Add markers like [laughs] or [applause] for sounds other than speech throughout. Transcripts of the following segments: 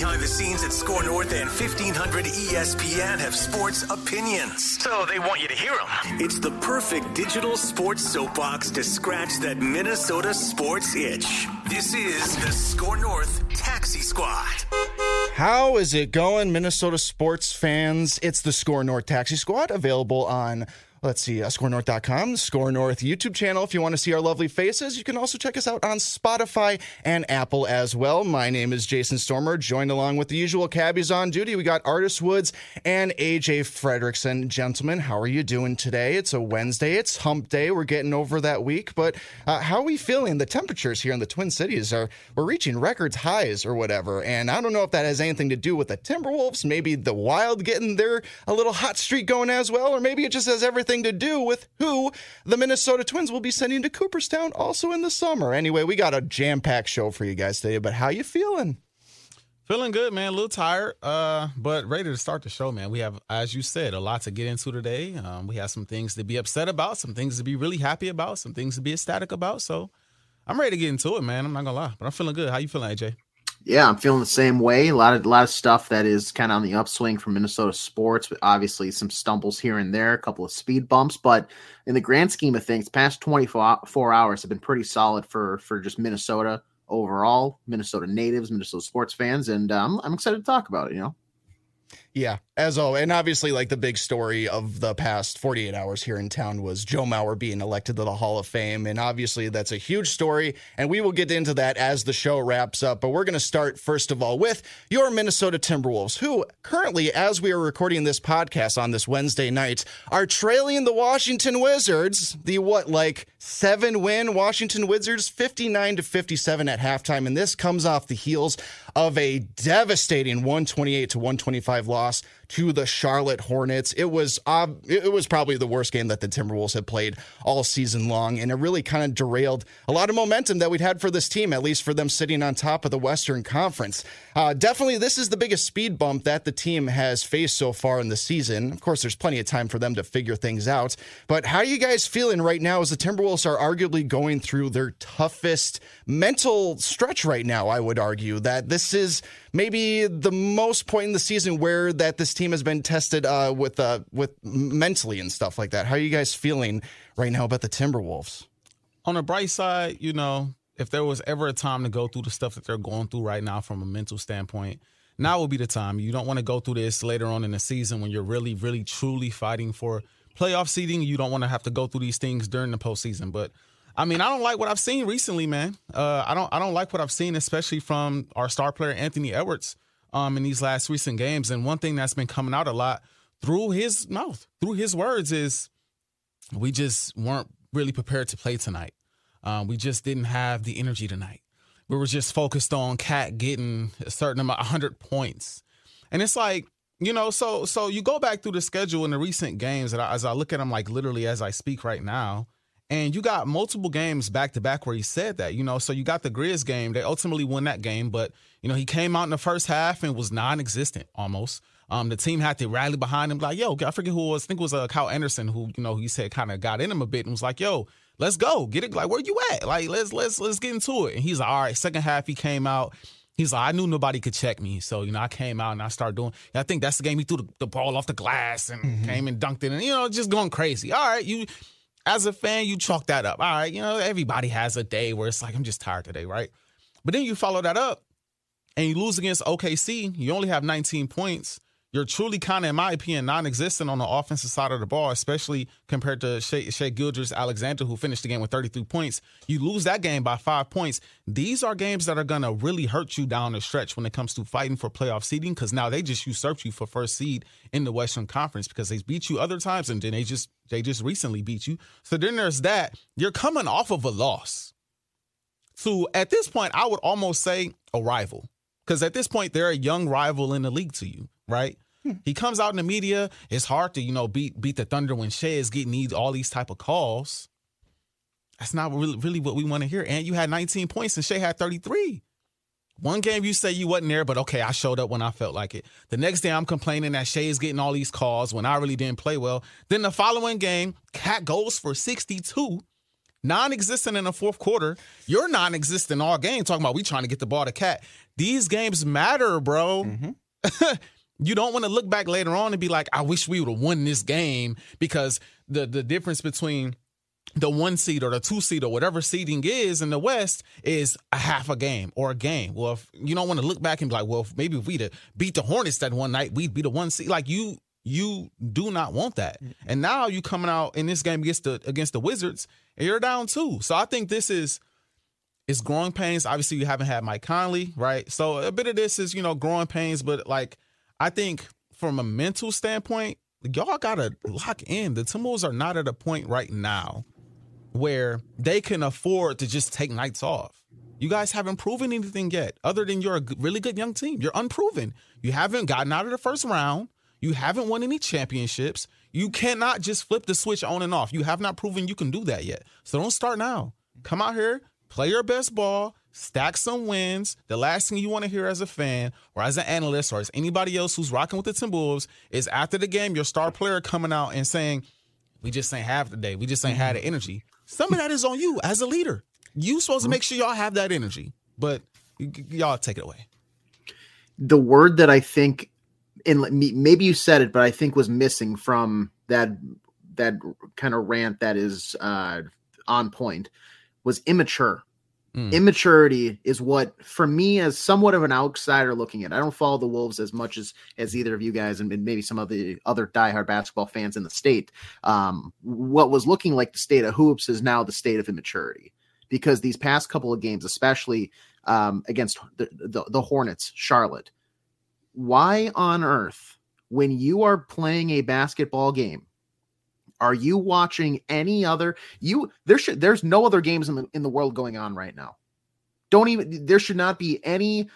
behind the scenes at SKOR North and 1500 ESPN have sports opinions. So they want you to hear them. It's the perfect digital sports soapbox to scratch that Minnesota sports itch. This is the SKOR North Taxi Squad. How is it going, Minnesota sports fans? It's the SKOR North Taxi Squad, available on Let's see, uh, skornorth.com, SKOR North YouTube channel. If you want to see our lovely faces, you can also check us out on Spotify and Apple as well. My name is Jason Stormer, joined along with the usual cabbies on duty. We got Artis Woods and AJ Fredrickson. Gentlemen, how are you doing today? It's a Wednesday, it's hump day. We're getting over that week, but uh, how are we feeling? The temperatures here in the Twin Cities are, we're reaching records highs or whatever. And I don't know if that has anything to do with the Timberwolves, maybe the Wild getting their a little hot streak going as well, or maybe it just has everything to do with who the Minnesota Twins will be sending to Cooperstown also in the summer. Anyway, we got a jam-packed show for you guys today, but how you feeling? Feeling good, man. A little tired, uh, but ready to start the show, man. We have, as you said, a lot to get into today. Um, we have some things to be upset about, some things to be really happy about, some things to be ecstatic about. So I'm ready to get into it, man. I'm not gonna lie, but I'm feeling good. How you feeling, AJ? Yeah, I'm feeling the same way. A lot of a lot of stuff that is kind of on the upswing for Minnesota sports, but obviously some stumbles here and there, a couple of speed bumps. But in the grand scheme of things, past 24 hours have been pretty solid for for just Minnesota overall, Minnesota natives, Minnesota sports fans, and um, I'm excited to talk about it. You know. Yeah, as oh, and obviously, like the big story of the past 48 hours here in town was Joe Mauer being elected to the Hall of Fame, and obviously that's a huge story, and we will get into that as the show wraps up. But we're going to start first of all with your Minnesota Timberwolves, who currently, as we are recording this podcast on this Wednesday night, are trailing the Washington Wizards, the what like seven win Washington Wizards, 59 to 57 at halftime, and this comes off the heels of a devastating 128 to 125 loss loss to the Charlotte Hornets. It was uh, it was probably the worst game that the Timberwolves had played all season long, and it really kind of derailed a lot of momentum that we'd had for this team, at least for them sitting on top of the Western Conference. Uh, definitely, this is the biggest speed bump that the team has faced so far in the season. Of course, there's plenty of time for them to figure things out. But how are you guys feeling right now as the Timberwolves are arguably going through their toughest mental stretch right now? I would argue that this is maybe the most point in the season where that this team has been tested uh, with uh, with mentally and stuff like that. How are you guys feeling right now about the Timberwolves? On the bright side, you know, if there was ever a time to go through the stuff that they're going through right now from a mental standpoint, now will be the time. You don't want to go through this later on in the season when you're really, really, truly fighting for playoff seeding. You don't want to have to go through these things during the postseason. But I mean, I don't like what I've seen recently, man. Uh, I don't. I don't like what I've seen, especially from our star player Anthony Edwards um, in these last recent games. And one thing that's been coming out a lot through his mouth, through his words, is we just weren't really prepared to play tonight. Um, we just didn't have the energy tonight. We were just focused on Cat getting a certain amount, 100 points. And it's like, you know, so so you go back through the schedule in the recent games, and as I look at them, like literally as I speak right now, and you got multiple games back to back where he said that, you know. So you got the Grizz game. They ultimately won that game, but you know he came out in the first half and was non-existent almost. Um, the team had to rally behind him, like, "Yo, I forget who it was. I think it was uh, Kyle Anderson who, you know, he said kind of got in him a bit and was like, "Yo, let's go, get it. Like, where you at? Like, let's let's let's get into it." And he's like, "All right." Second half, he came out. He's like, I knew nobody could check me, so you know I came out and I started doing. I think that's the game he threw the, the ball off the glass and mm-hmm. came and dunked it, and you know just going crazy. All right, you as a fan, you chalk that up. All right, you know, everybody has a day where it's like, I'm just tired today, right? But then you follow that up and you lose against OKC. You only have 19 points you're truly kind of, in my opinion, non-existent on the offensive side of the ball, especially compared to Shai, Shai Gilgeous-Alexander, who finished the game with 33 points. You lose that game by five points. These are games that are going to really hurt you down the stretch when it comes to fighting for playoff seeding because now they just usurped you for first seed in the Western Conference because they beat you other times and then they just they just recently beat you. So then there's that. You're coming off of a loss. So at this point, I would almost say a rival because at this point they're a young rival in the league to you right? Hmm. He comes out in the media. It's hard to you know beat beat the Thunder when Shai is getting these all these type of calls. That's not really really what we want to hear. And you had 19 points and Shai had 33. One game you say you wasn't there, but okay, I showed up when I felt like it. The next day I'm complaining that Shai is getting all these calls when I really didn't play well. Then the following game, Cat goes for 62. Non-existent in the fourth quarter. You're non-existent all game. Talking about we trying to get the ball to cat. These games matter, bro. Mm-hmm. [laughs] you don't want to look back later on and be like, I wish we would have won this game because the the difference between the one seed or the two seed or whatever seeding is in the West is a half a game or a game. Well, if you don't want to look back and be like, well, maybe if we'd beat the Hornets that one night, we'd be the one seed. Like you, you do not want that. And now you coming out in this game against the against the Wizards and you're down two. So I think this is it's growing pains. Obviously, you haven't had Mike Conley, right? So a bit of this is you know growing pains, but like I think from a mental standpoint, y'all gotta lock in. The Timberwolves are not at a point right now where they can afford to just take nights off. You guys haven't proven anything yet, other than you're a really good young team. You're unproven. You haven't gotten out of the first round. You haven't won any championships. You cannot just flip the switch on and off. You have not proven you can do that yet. So don't start now. Come out here, play your best ball, stack some wins. The last thing you want to hear as a fan or as an analyst or as anybody else who's rocking with the Timberwolves is after the game, your star player coming out and saying, We just ain't have the day. We just ain't had the energy. Some of that is on you as a leader. You supposed to make sure y'all have that energy, but y- y'all take it away. The word that I think, and maybe you said it, but I think was missing from that that kind of rant that is uh, on point was immature. Mm. Immaturity is what, for me, as somewhat of an outsider looking at, I don't follow the Wolves as much as as either of you guys, and maybe some of the other diehard basketball fans in the state. Um, what was looking like the state of hoops is now the state of immaturity because these past couple of games, especially um, against the, the, the Hornets, Charlotte, why on earth, when you are playing a basketball game, are you watching any other you there should there's no other games in the in the world going on right now. Don't even there should not be any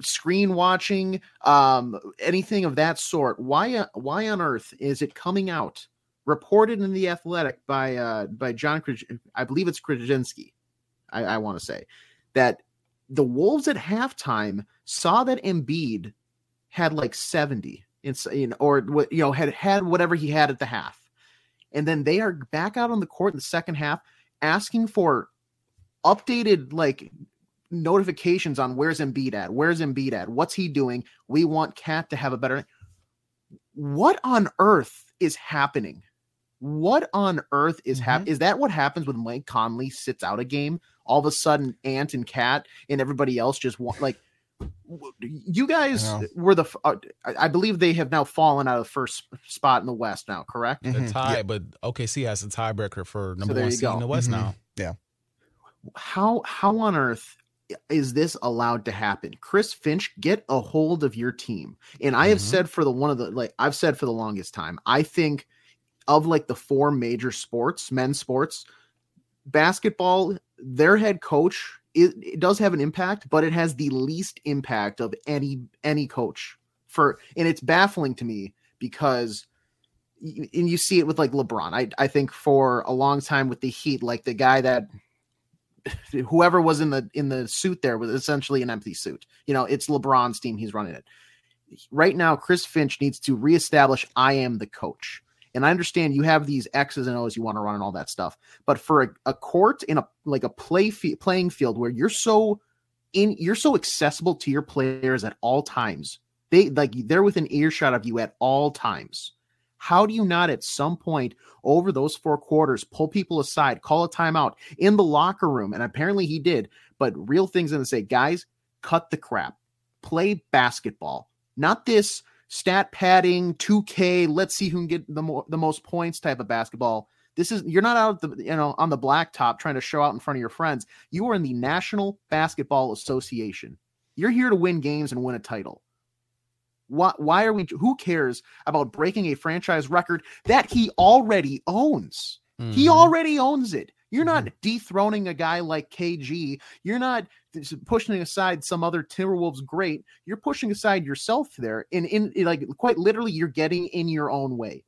screen watching um anything of that sort. Why why on earth is it coming out reported in the Athletic by uh by John I believe it's Krawczynski. I, I want to say that the Wolves at halftime saw that Embiid had like 70 in, or what you know had had whatever he had at the half and then they are back out on the court in the second half asking for updated like notifications on where's Embiid at, where's Embiid at, what's he doing? We want Cat to have a better. What on earth is happening? What on earth is mm-hmm. happening? Is that what happens when Mike Conley sits out a game? All of a sudden, Ant and Cat and everybody else just want like you guys were the uh, I believe they have now fallen out of the first spot in the West now, correct? Mm-hmm. The tie, yeah. but OKC has a tiebreaker for number so one seed go. in the West mm-hmm. now. Yeah. How how on earth is this allowed to happen? Chris Finch, get a hold of your team. And I have mm-hmm. said for the one of the like I've said for the longest time, I think of like the four major sports, men's sports, basketball, their head coach it, it does have an impact, but it has the least impact of any any coach for and it's baffling to me because and you see it with like LeBron. I I think for a long time with the Heat, like the guy that [laughs] whoever was in the in the suit there was essentially an empty suit. You know, it's LeBron's team. He's running it. Right now, Chris Finch needs to reestablish I am the coach. And I understand you have these X's and O's you want to run and all that stuff, but for a, a court in a like a play f- playing field where you're so in you're so accessible to your players at all times, they like they're within earshot of you at all times. How do you not at some point over those four quarters pull people aside, call a timeout in the locker room? And apparently he did, but real things in to say, guys, cut the crap, play basketball, not this stat padding, 2K, let's see who can get the more the most points type of basketball. This is you're not out the you know on the blacktop trying to show out in front of your friends. You are in the National Basketball Association. You're here to win games and win a title. Why, why are we who cares about breaking a franchise record that he already owns? Mm-hmm. He already owns it. You're not mm-hmm. dethroning a guy like KG. You're not pushing aside some other Timberwolves great. You're pushing aside yourself there. And in, in like quite literally, you're getting in your own way.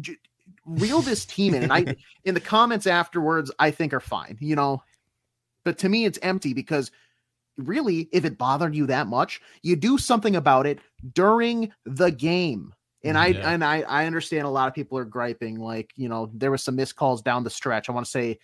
J- reel [laughs] this team in. And I in the comments afterwards, I think are fine, you know. But to me, it's empty because really, if it bothered you that much, you do something about it during the game. And I yeah. and I I understand a lot of people are griping like, you know, there was some missed calls down the stretch. I want to say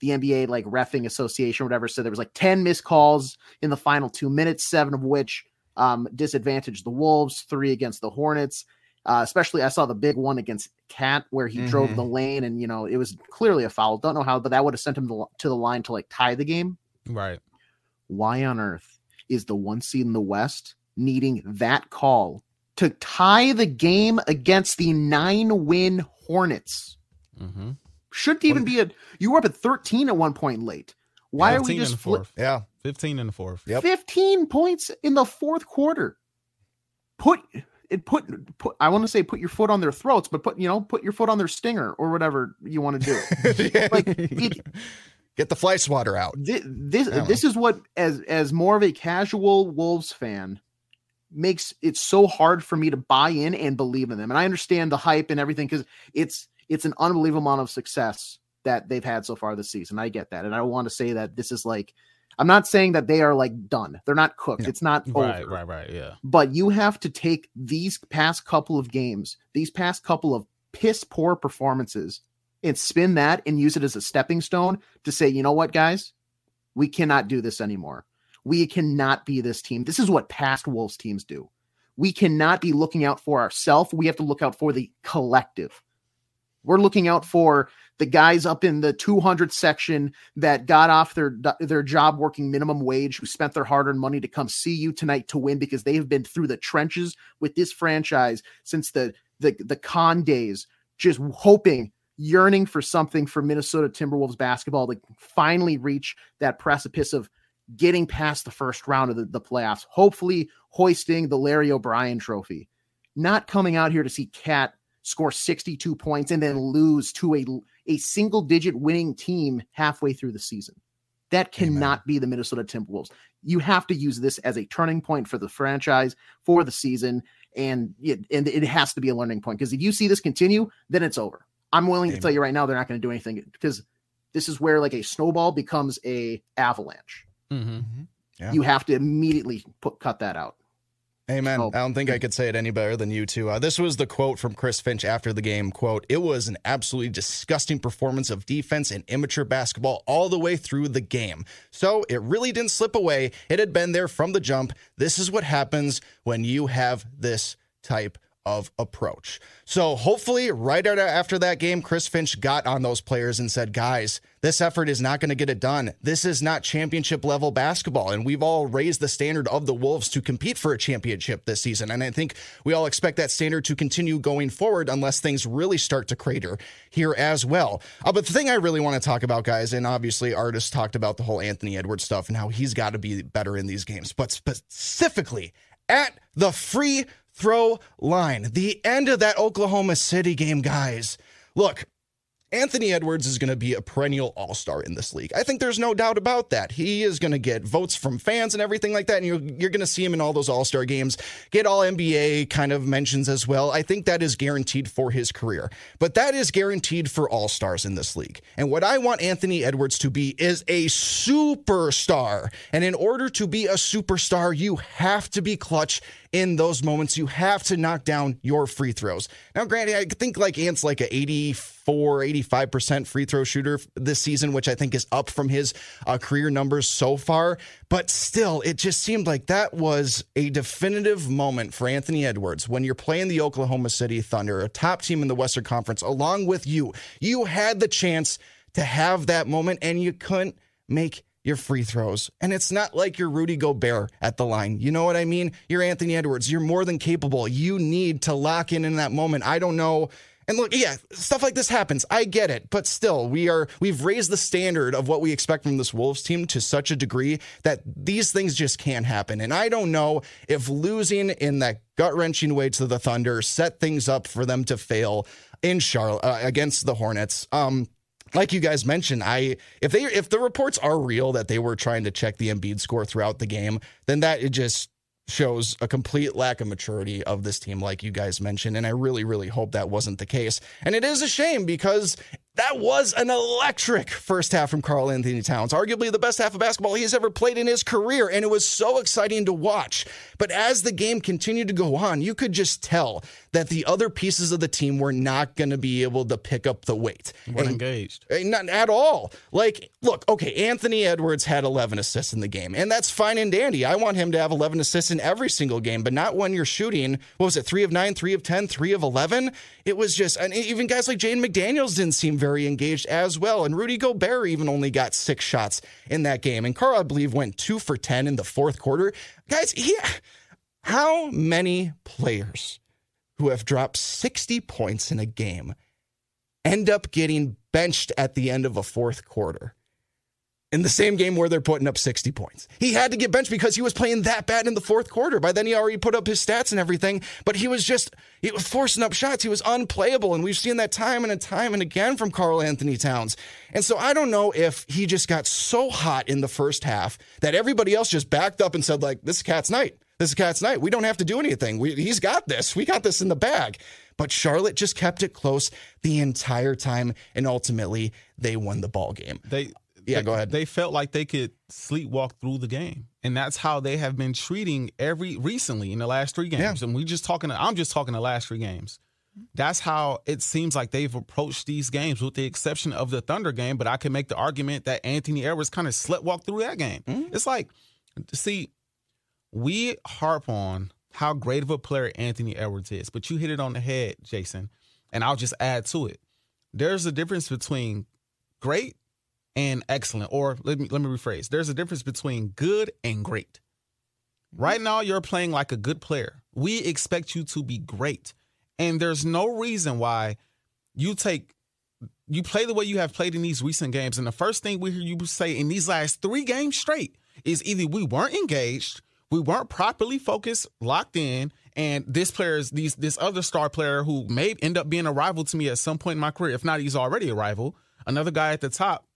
the NBA like refing association or whatever said there was like 10 missed calls in the final 2 minutes, 7 of which um disadvantaged the Wolves, 3 against the Hornets. Uh, especially I saw the big one against Cat where he mm-hmm. drove the lane and you know it was clearly a foul. Don't know how, but that would have sent him to, to the line to like tie the game. Right. Why on earth is the one seed in the West needing that call to tie the game against the nine win Hornets. Mm-hmm. Shouldn't even be a. You were up at 13 at one point late. Why are we just fourth? yeah, 15 in the fourth. Yep. 15 points in the fourth quarter. Put it put put I want to say put your foot on their throats, but put you know put your foot on their stinger or whatever you want to do. [laughs] yeah. Like it, get the fly swatter out. This this, this is what as as more of a casual Wolves fan makes it so hard for me to buy in and believe in them. And I understand the hype and everything because it's it's an unbelievable amount of success that they've had so far this season. I get that. And I want to say that this is like I'm not saying that they are like done. They're not cooked. Yeah. It's not right, over. right, right, yeah. But you have to take these past couple of games, these past couple of piss poor performances, and spin that and use it as a stepping stone to say, you know what, guys, we cannot do this anymore. We cannot be this team. This is what past Wolves teams do. We cannot be looking out for ourselves. We have to look out for the collective. We're looking out for the guys up in the 200 section that got off their their job working minimum wage, who spent their hard-earned money to come see you tonight to win because they have been through the trenches with this franchise since the the the con days, just hoping, yearning for something for Minnesota Timberwolves basketball to finally reach that precipice of getting past the first round of the, the playoffs, hopefully hoisting the Larry O'Brien trophy. Not coming out here to see Cat score 62 points and then lose to a, a single digit winning team halfway through the season. That cannot Amen. be the Minnesota Timberwolves. You have to use this as a turning point for the franchise, for the season, and it, and it has to be a learning point because if you see this continue, then it's over. I'm willing Amen. to tell you right now they're not going to do anything because this is where like a snowball becomes a avalanche. Mm-hmm. mm-hmm. Yeah. You have to immediately put cut that out. Amen. I don't think I could say it any better than you two. Uh, this was the quote from Chris Finch after the game. Quote, it was an absolutely disgusting performance of defense and immature basketball all the way through the game. So it really didn't slip away. It had been there from the jump. This is what happens when you have this type of approach. So hopefully, right after that game, Chris Finch got on those players and said, guys, this effort is not going to get it done. This is not championship level basketball. And we've all raised the standard of the Wolves to compete for a championship this season. And I think we all expect that standard to continue going forward unless things really start to crater here as well. Uh, but the thing I really want to talk about, guys, and obviously Artis talked about the whole Anthony Edwards stuff and how he's got to be better in these games, but specifically at the free throw line. The end of that Oklahoma City game, guys. Look, Anthony Edwards is going to be a perennial all star in this league. I think there's no doubt about that. He is going to get votes from fans and everything like that. And you're, you're going to see him in all those all star games, get all NBA kind of mentions as well. I think that is guaranteed for his career. But that is guaranteed for all stars in this league. And what I want Anthony Edwards to be is a superstar. And in order to be a superstar, you have to be clutch in those moments. You have to knock down your free throws. Now, granted, I think like Ant's like a 84, 85% free throw shooter this season, which I think is up from his uh, career numbers so far. But still, it just seemed like that was a definitive moment for Anthony Edwards when you're playing the Oklahoma City Thunder, a top team in the Western Conference, along with you. You had the chance to have that moment and you couldn't make your free throws. And it's not like you're Rudy Gobert at the line. You know what I mean? You're Anthony Edwards. You're more than capable. You need to lock in in that moment. I don't know. And look, yeah, stuff like this happens. I get it, but still, we are we've raised the standard of what we expect from this Wolves team to such a degree that these things just can't happen. And I don't know if losing in that gut wrenching way to the Thunder set things up for them to fail in Charlotte uh, against the Hornets. Um, like you guys mentioned, I if they if the reports are real that they were trying to check the Embiid score throughout the game, then that it just shows a complete lack of maturity of this team, like you guys mentioned. And I really, really hope that wasn't the case. And it is a shame because That was an electric first half from Karl-Anthony Towns, arguably the best half of basketball he's ever played in his career, and it was so exciting to watch. But as the game continued to go on, you could just tell that the other pieces of the team were not going to be able to pick up the weight. Weren't engaged. Eh, not at all. Like, look, okay, Anthony Edwards had 11 assists in the game, and that's fine and dandy. I want him to have 11 assists in every single game, but not when you're shooting, what was it, 3 of 9, 3 of 10, 3 of 11? It was just, and even guys like Jaden McDaniels didn't seem very engaged as well. And Rudy Gobert even only got six shots in that game. And Karl, I believe, went two for 10 in the fourth quarter. Guys, yeah. How many players who have dropped 60 points in a game end up getting benched at the end of a fourth quarter? In the same game where they're putting up 60 points. He had to get benched because he was playing that bad in the fourth quarter. By then, he already put up his stats and everything, but he was just he was forcing up shots. He was unplayable. And we've seen that time and time and again from Karl-Anthony Towns. And so I don't know if he just got so hot in the first half that everybody else just backed up and said, like, this is Cat's night. This is Cat's night. We don't have to do anything. We, he's got this. We got this in the bag. But Charlotte just kept it close the entire time, and ultimately they won the ball game. They yeah, go ahead. They felt like they could sleepwalk through the game, and that's how they have been treating every recently in the last three games. Yeah. And we just talking. I'm just talking the last three games. That's how it seems like they've approached these games, with the exception of the Thunder game. But I can make the argument that Anthony Edwards kind of sleepwalked through that game. Mm-hmm. It's like, see, we harp on how great of a player Anthony Edwards is, but you hit it on the head, Jason. And I'll just add to it. There's a difference between great and excellent. Or let me let me rephrase. There's a difference between good and great. Right now, you're playing like a good player. We expect you to be great. And there's no reason why you take you play the way you have played in these recent games. And the first thing we hear you say in these last three games straight is either we weren't engaged, we weren't properly focused, locked in, and this player is these this other star player who may end up being a rival to me at some point in my career. If not, he's already a rival. Another guy at the top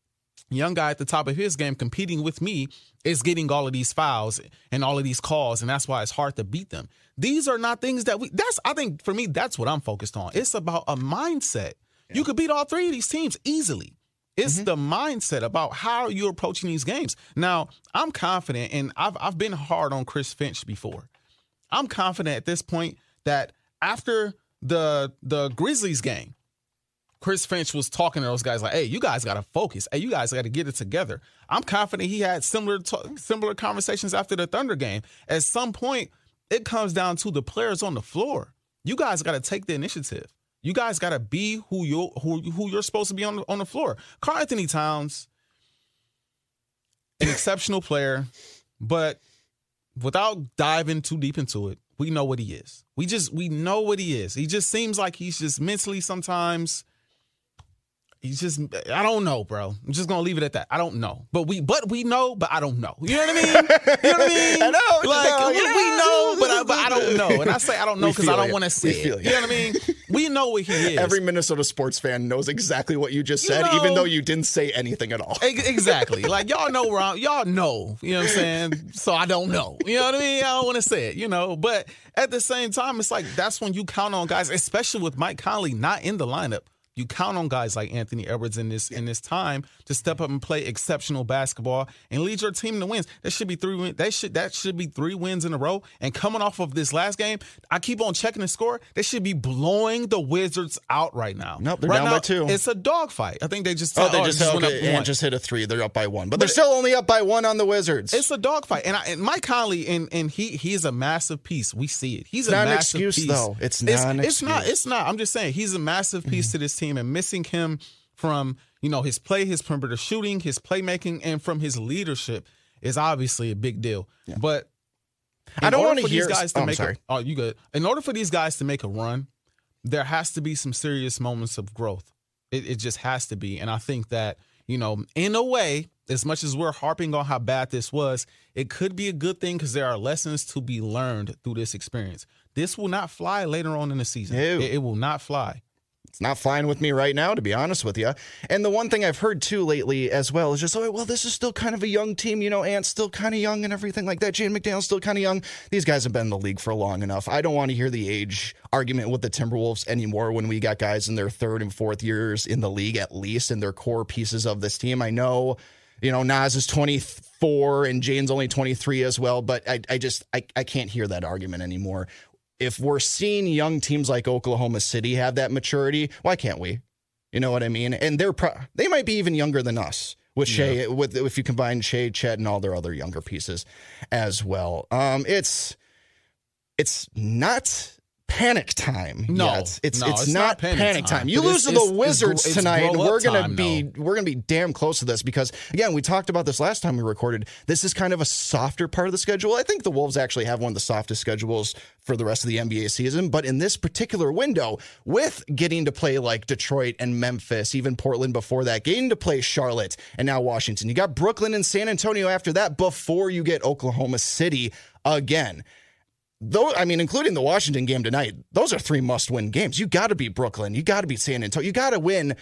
young guy at the top of his game competing with me is getting all of these fouls and all of these calls and that's why it's hard to beat them. These are not things that we that's i think for me that's what i'm focused on. It's about a mindset. Yeah. you could beat all three of these teams easily. It's mm-hmm. the mindset about how you're approaching these games. Now i'm confident and I've, I've been hard on chris finch before. I'm confident at this point that after the the grizzlies game Chris Finch was talking to those guys like, "Hey, you guys got to focus. Hey, you guys got to get it together." I'm confident he had similar similar conversations after the Thunder game. At some point, it comes down to the players on the floor. You guys got to take the initiative. You guys got to be who you who who you're supposed to be on the, on the floor. Karl-Anthony Towns, an exceptional player, but without diving too deep into it, we know what he is. We just we know what he is. He just seems like he's just mentally sometimes He's just I don't know, bro. I'm just gonna leave it at that. I don't know. But we but we know, but I don't know. You know what I mean? You know what I mean? [laughs] I know. Like know, yeah. we know, but I, but I don't know. And I say I don't [laughs] know because I don't want to say it. You know what I mean? [laughs] We know what he is. Every Minnesota sports fan knows exactly what you just said, you know, even though you didn't say anything at all. exactly. like y'all know where I'm, y'all know. You know what I'm saying? So I don't know. You know what I mean? I don't want to say it, you know. But at the same time, it's like that's when you count on guys, especially with Mike Conley not in the lineup you count on guys like Anthony Edwards in this in this time to step up and play exceptional basketball and lead your team to wins. That should be three wins. That should that should be three wins in a row. And coming off of this last game, I keep on checking the score. They should be blowing the Wizards out right now. Nope, they're right down now, by two. It's a dogfight. I think they just oh they just, oh, just, okay, and just hit a three. They're up by one, but, but they're still only up by one on the Wizards. It's a dogfight, and, I, and Mike Conley and and he he is a massive piece. We see it. He's it's a not massive an excuse piece. though. It's not. It's, it's not. It's not. I'm just saying he's a massive piece mm-hmm. to this team, and missing him from you know his play, his perimeter shooting, his playmaking, and from his leadership is obviously a big deal. Yeah. But I don't want to hear these guys to oh, make. Sorry. A, oh, you good? In order for these guys to make a run, there has to be some serious moments of growth. It, it just has to be, and I think that you know, in a way, as much as we're harping on how bad this was, it could be a good thing because there are lessons to be learned through this experience. This will not fly later on in the season. It, it will not fly. It's not flying with me right now, to be honest with you. And the one thing I've heard too lately as well is just, oh, well, this is still kind of a young team. You know, Ant's still kind of young and everything like that. Jaden McDaniels's still kind of young. These guys have been in the league for long enough. I don't want to hear the age argument with the Timberwolves anymore when we got guys in their third and fourth years in the league, at least, in they're core pieces of this team. I know, you know, Naz is 24 and Jaden's only 23 as well, but I, I just, I, I can't hear that argument anymore if we're seeing young teams like Oklahoma City have that maturity, why can't we? You know what I mean? And they're pro- they might be even younger than us with Shai. Yeah. With if you combine Shai, Chet, and all their other younger pieces as well. Um, it's it's not panic time no, yet. It's no, it's, it's not, panic, panic time. time. You lose to the Wizards it's, tonight, it's and we're gonna time, be though. we're gonna be damn close to this because again, we talked about this last time we recorded. This is kind of a softer part of the schedule. I think the Wolves actually have one of the softest schedules for the rest of the NBA season, but in this particular window, with getting to play like Detroit and Memphis, even Portland before that, getting to play Charlotte and now Washington, you got Brooklyn and San Antonio after that before you get Oklahoma City again though I mean, including the Washington game tonight, those are three must-win games. You got to beat Brooklyn. You got to beat San Antonio. You got to win.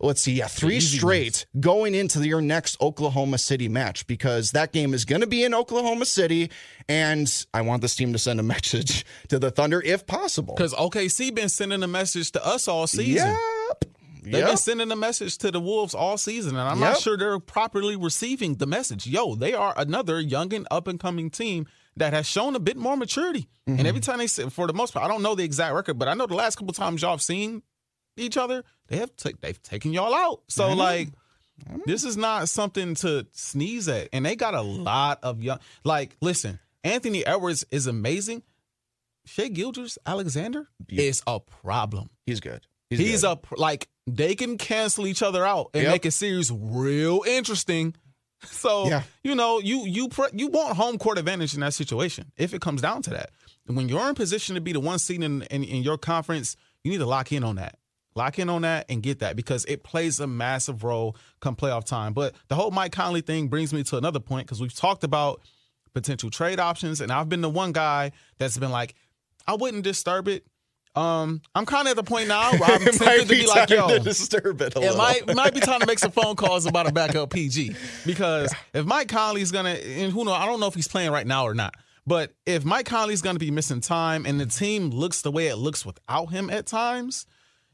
Let's see, yeah, three straight ones. going into your next Oklahoma City match because that game is going to be in Oklahoma City, and I want this team to send a [laughs] message to the Thunder if possible. Because OKC been sending a message to us all season. Yep. They've Yep. been sending a message to the Wolves all season, and I'm not sure they're properly receiving the message. Yo, they are another young and up and coming team that has shown a bit more maturity. Mm-hmm. And every time they, say- for the most part, I don't know the exact record, but I know the last couple times y'all have seen each other, they have ta- they've taken y'all out. So mm-hmm. like, mm-hmm. this is not something to sneeze at. And they got a mm-hmm. lot of young. Like, listen, Anthony Edwards is amazing. Shai Gilgeous-Alexander is a problem. He's good. He's, good. a like they can cancel each other out and Yep. make a series real interesting. [laughs] So Yeah. you know you you pr- you want home court advantage in that situation if it comes down to that. And when you're in position to be the one seed in, in in your conference, you need to lock in on that. Lock in on that and get that because it plays a massive role come playoff time. But the whole Mike Conley thing brings me to another point because we've talked about potential trade options, and I've been the one guy that's been like, I wouldn't disturb it. Um, I'm kind of at the point now where [laughs] I'm tempted to be like, yo, to disturb it a it little. might it might be time to make some [laughs] phone calls about a backup PG because if Mike Conley's gonna and who know I don't know if he's playing right now or not, but if Mike Conley's gonna be missing time and the team looks the way it looks without him at times,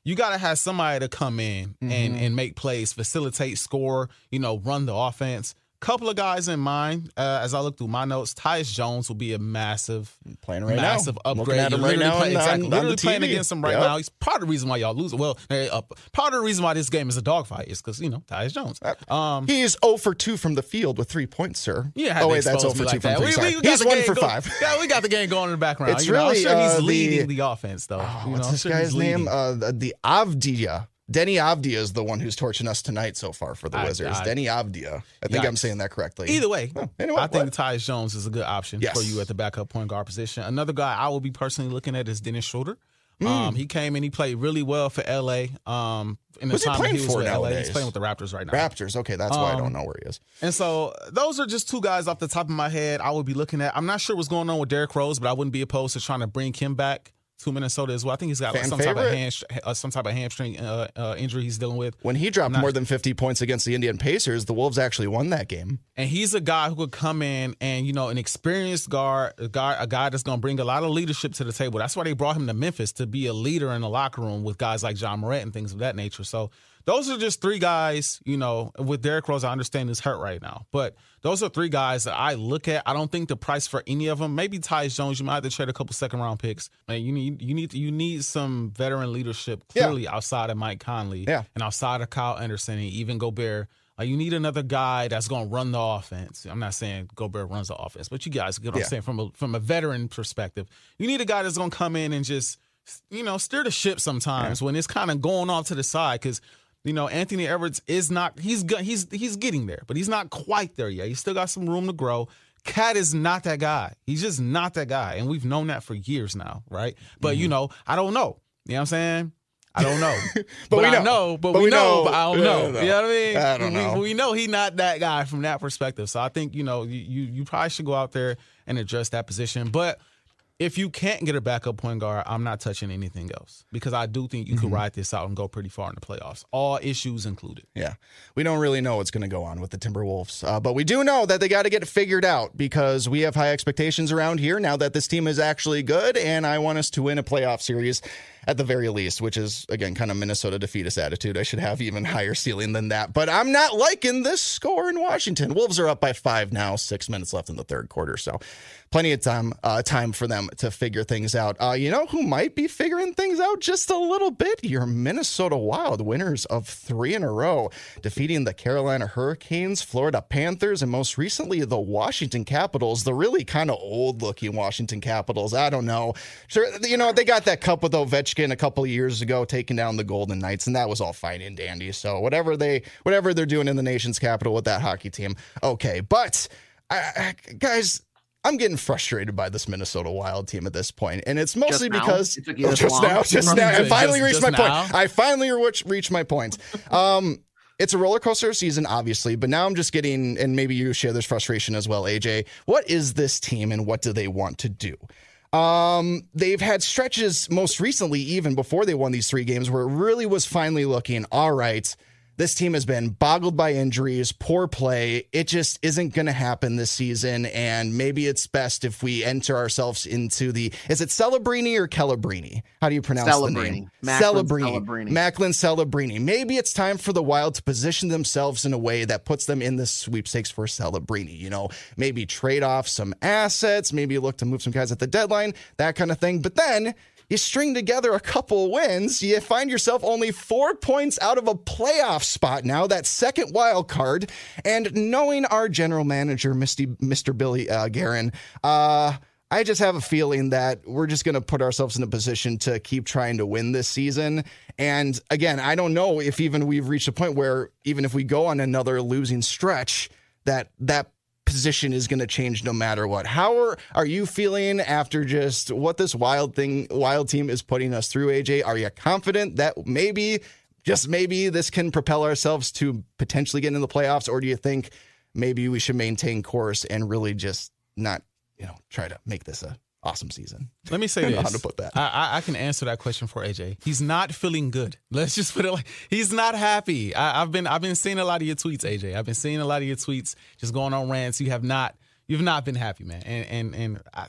you gotta have somebody to come in and Mm-hmm. and make plays, facilitate, score, you know, run the offense. Couple of guys in mind uh, as I look through my notes. Tyus Jones will be a massive Playing right now. massive I'm upgrade. at him right now on- exactly, on literally the playing against him right Yep. now. He's part of the reason why y'all lose. Well, uh, part of the reason why this game is a dogfight is because you know Tyus Jones. Um, He's 0 for 2 from the field with three points, sir. yeah, oh, wait, that's 0 for 2 like from that. three. We, we got He's the 1 game for 5. [laughs] Yeah, we got the game going in the background. It's you know, I'm really, sure he's uh, the- leading the offense though. Oh, you know, what's this sure guy's name? Uh, the, the Avdija. Deni Avdija is the one who's torching us tonight so far for the I- Wizards. I- Deni Avdija. I think I'm saying that correctly. Either way, anyway, I think what? Tyus Jones is a good option Yes. for you at the backup point guard position. Another guy I will be personally looking at is Dennis Schroeder. Hmm. Um, he came and he played really well for LA. Um, in the time playing he was for with LA, he's playing with the Raptors right now. Raptors. Okay, that's why I Um, don't know where he is. And so those are just two guys off the top of my head I would be looking at. I'm not sure what's going on with Derrick Rose, but I wouldn't be opposed to trying to bring him back to Minnesota as well. I think he's got like, some type hand, uh, some type of hamstring uh, uh, injury he's dealing with. When he dropped not- more than 50 points against the Indian Pacers, the Wolves actually won that game. And he's a guy who could come in and you know an experienced guard, a guy, a guy that's going to bring a lot of leadership to the table. That's why they brought him to Memphis to be a leader in the locker room with guys like Ja Morant and things of that nature. So those are just three guys. You know, with Derrick Rose, I understand he's hurt right now, but those are three guys that I look at. I don't think the price for any of them. Maybe Tyus Jones, you might have to trade a couple second round picks. Man, you need you need you need some veteran leadership Yeah. clearly outside of Mike Conley Yeah. and outside of Kyle Anderson and even Gobert. Like you need another guy that's going to run the offense. I'm not saying Gobert runs the offense, but you guys get what Yeah. I'm saying from a from a veteran perspective. You need a guy that's going to come in and just you know steer the ship sometimes when it's kind of going off to the side because you know Anthony Edwards is not he's he's he's getting there, but he's not quite there yet. He's still got some room to grow. Cat is not that guy. He's just not that guy, and we've known that for years now, right? But Mm-hmm. you know, I don't know. You know what I'm saying? I don't know. [laughs] But we I know. but, But we, we know, know. but I don't know. Know. [laughs] You know what I mean? I don't we, know. We know he's not that guy from that perspective. So I think, you know, you, you you probably should go out there and address that position. But if you can't get a backup point guard, I'm not touching anything else because I do think you mm-hmm. could ride this out and go pretty far in the playoffs, all issues included. Yeah. We don't really know what's going to go on with the Timberwolves, uh, but we do know that they got to get it figured out because we have high expectations around here now that this team is actually good, and I want us to win a playoff series at the very least, which is again kind of Minnesota defeatist attitude. I should have even higher ceiling than that, but I'm not liking this score in Washington. Wolves are up by five now, six minutes left in the third quarter, so plenty of time uh, time for them to figure things out. Uh, you know who might be figuring things out just a little bit? Your Minnesota Wild, winners of three in a row, defeating the Carolina Hurricanes, Florida Panthers, and most recently the Washington Capitals. The really kind of old looking Washington Capitals. I don't know. Sure, you know they got that cup with Ovechkin Michigan a couple of years ago, taking down the Golden Knights, and that was all fine and dandy. So whatever they whatever they're doing in the nation's capital with that hockey team, okay. But I, I, guys, I'm getting frustrated by this Minnesota Wild team at this point, and it's mostly just because oh, just now, just now, I finally reached my now? point. I finally reached my point. Um, it's a roller coaster season, obviously, but now I'm just getting, and maybe you share this frustration as well, AJ. What is this team, and what do they want to do? Um, they've had stretches most recently, even before they won these three games, where it really was finally looking all right this team has been boggled by injuries, poor play. It just isn't going to happen this season. And maybe it's best if we enter ourselves into the is it Celebrini or Celebrini? How do you pronounce Celebrini. the name? Celebrini. Celebrini. Macklin Celebrini. Maybe it's time for the Wild to position themselves in a way that puts them in the sweepstakes for Celebrini. You know, maybe trade off some assets, maybe look to move some guys at the deadline, that kind of thing. But then you string together a couple wins, you find yourself only four points out of a playoff spot now, that second wild card. And knowing our general manager, Misty, Mr. Billy uh, Guerin, uh, I just have a feeling that we're just going to put ourselves in a position to keep trying to win this season. And again, I don't know if even we've reached a point where even if we go on another losing stretch, that that position is going to change no matter what. How are, are you feeling after just what this wild thing, wild team is putting us through, AJ? Are you confident that maybe, just maybe, this can propel ourselves to potentially get into the playoffs? Or do you think maybe we should maintain course and really just not, you know, try to make this a awesome season. Let me say [laughs] this. how to put that. I, I, can answer that question for AJ. He's not feeling good. [laughs] Let's just put it like he's not happy. I, have been I've been seeing a lot of your tweets, AJ. I've been seeing a lot of your tweets just going on rants. You have not you've not been happy, man. And and and I,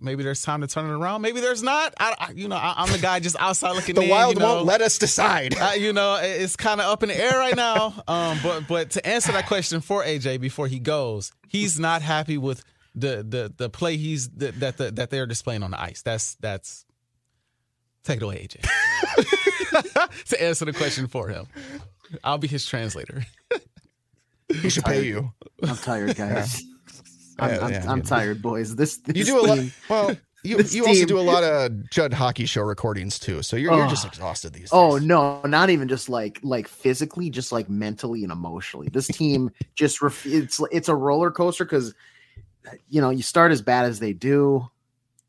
maybe there's time to turn it around. Maybe there's not. I, I you know, I, am the guy just outside looking. [laughs] the in, wild you know. won't let us decide. Uh, you know, it's kind of up in the air right now. Um, but but to answer that question for AJ before he goes, he's not happy with the the the play he's the, that the, that they're displaying on the ice. That's that's take it away, AJ. [laughs] to answer the question for him, I'll be his translator. he should pay you. I'm tired, guys. I'm, I'm, yeah, I'm tired, boys. This, this you do a lot. Well, you you team, also do a lot of Judd hockey show recordings too, so you're, you're just exhausted these oh, days. Oh no, not even just like like physically, just like mentally and emotionally. This team just ref- it's it's a roller coaster because you know, you start as bad as they do.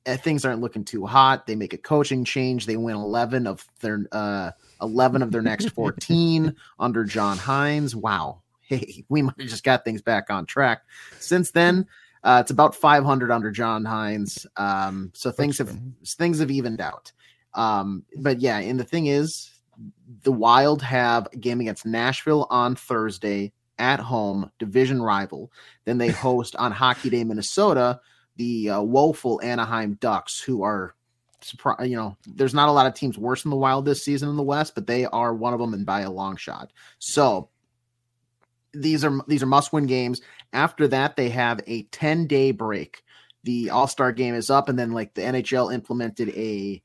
Eh, things aren't looking too hot. They make a coaching change. They win 11 of their uh 11 of their next [laughs] 14 under John Hynes. Wow. [laughs] Hey, we might have just got things back on track. Since then, uh, it's about 500 under John Hynes. Um, so things have things have evened out. Um, but yeah, and the thing is, the Wild have a game against Nashville on Thursday at home, division rival. Then they host on Hockey Day, Minnesota, the uh, woeful Anaheim Ducks, who are you know, there's not a lot of teams worse than the Wild this season in the West, but they are one of them and by a long shot. So these are these are must-win games. After that, they have a 10-day break. The All-Star game is up, and then like the NHL implemented a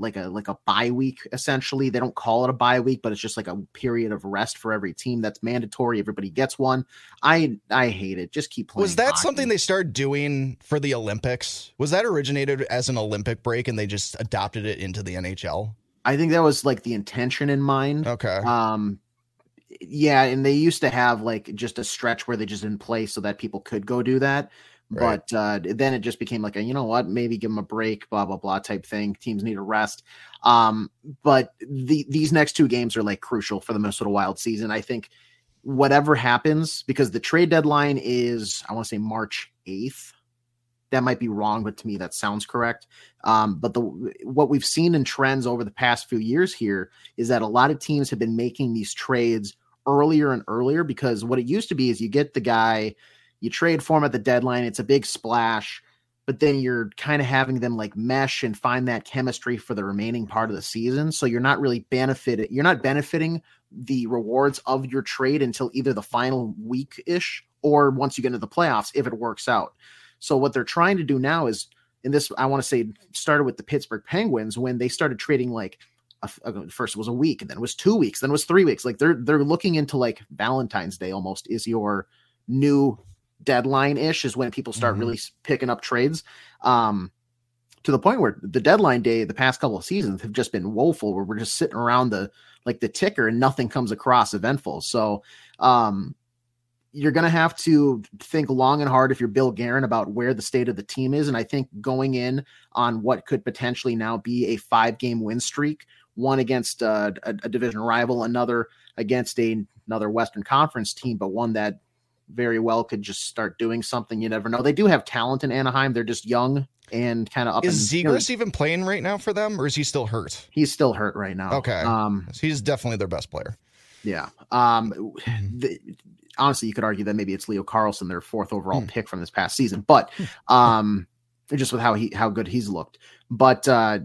like a like a bye week essentially. They don't call it a bye week, but it's just like a period of rest for every team that's mandatory. Everybody gets one. I I hate it. Just keep playing. Was that hockey. something they started doing for the Olympics? Was that originated as an Olympic break and they just adopted it into the NHL? I think that was like the intention in mind. Okay. Um yeah, and they used to have like just a stretch where they just didn't play so that people could go do that. But uh, then it just became like a, you know what, maybe give them a break, blah blah blah type thing. Teams need a rest. Um, but the these next two games are like crucial for the Minnesota Wild season. I think whatever happens, because the trade deadline is I want to say March eighth. that might be wrong, but to me that sounds correct. Um, but the what we've seen in trends over the past few years here is that a lot of teams have been making these trades earlier and earlier because what it used to be is you get the guy, you trade for him at the deadline, it's a big splash, but then you're kind of having them like mesh and find that chemistry for the remaining part of the season. So you're not really benefited, you're not benefiting the rewards of your trade until either the final week ish or once you get into the playoffs if it works out. So what they're trying to do now is, and this I want to say started with the Pittsburgh Penguins when they started trading like a, uh, first it was a week, and then it was two weeks, then it was three weeks. Like they're they're looking into like Valentine's Day almost is your new deadline ish is when people start mm-hmm. really picking up trades. Um, to the point where the deadline day the past couple of seasons have just been woeful where we're just sitting around the like the ticker and nothing comes across eventful so um you're going to have to think long and hard if you're Bill Guerin about where the state of the team is. And I think going in on what could potentially now be a five game win streak, one against uh, a, a, division rival, another against a, another Western Conference team, but one that very well could just start doing something. You never know. They do have talent in Anaheim. They're just young and kind of up. Is Zegras even playing right now for them, or is he still hurt? He's still hurt right now. Okay, um, he's definitely their best player. Yeah. Um, the, honestly, you could argue that maybe it's Leo Carlsson, their fourth overall hmm. pick from this past season, but hmm. um, just with how he how good he's looked. But uh,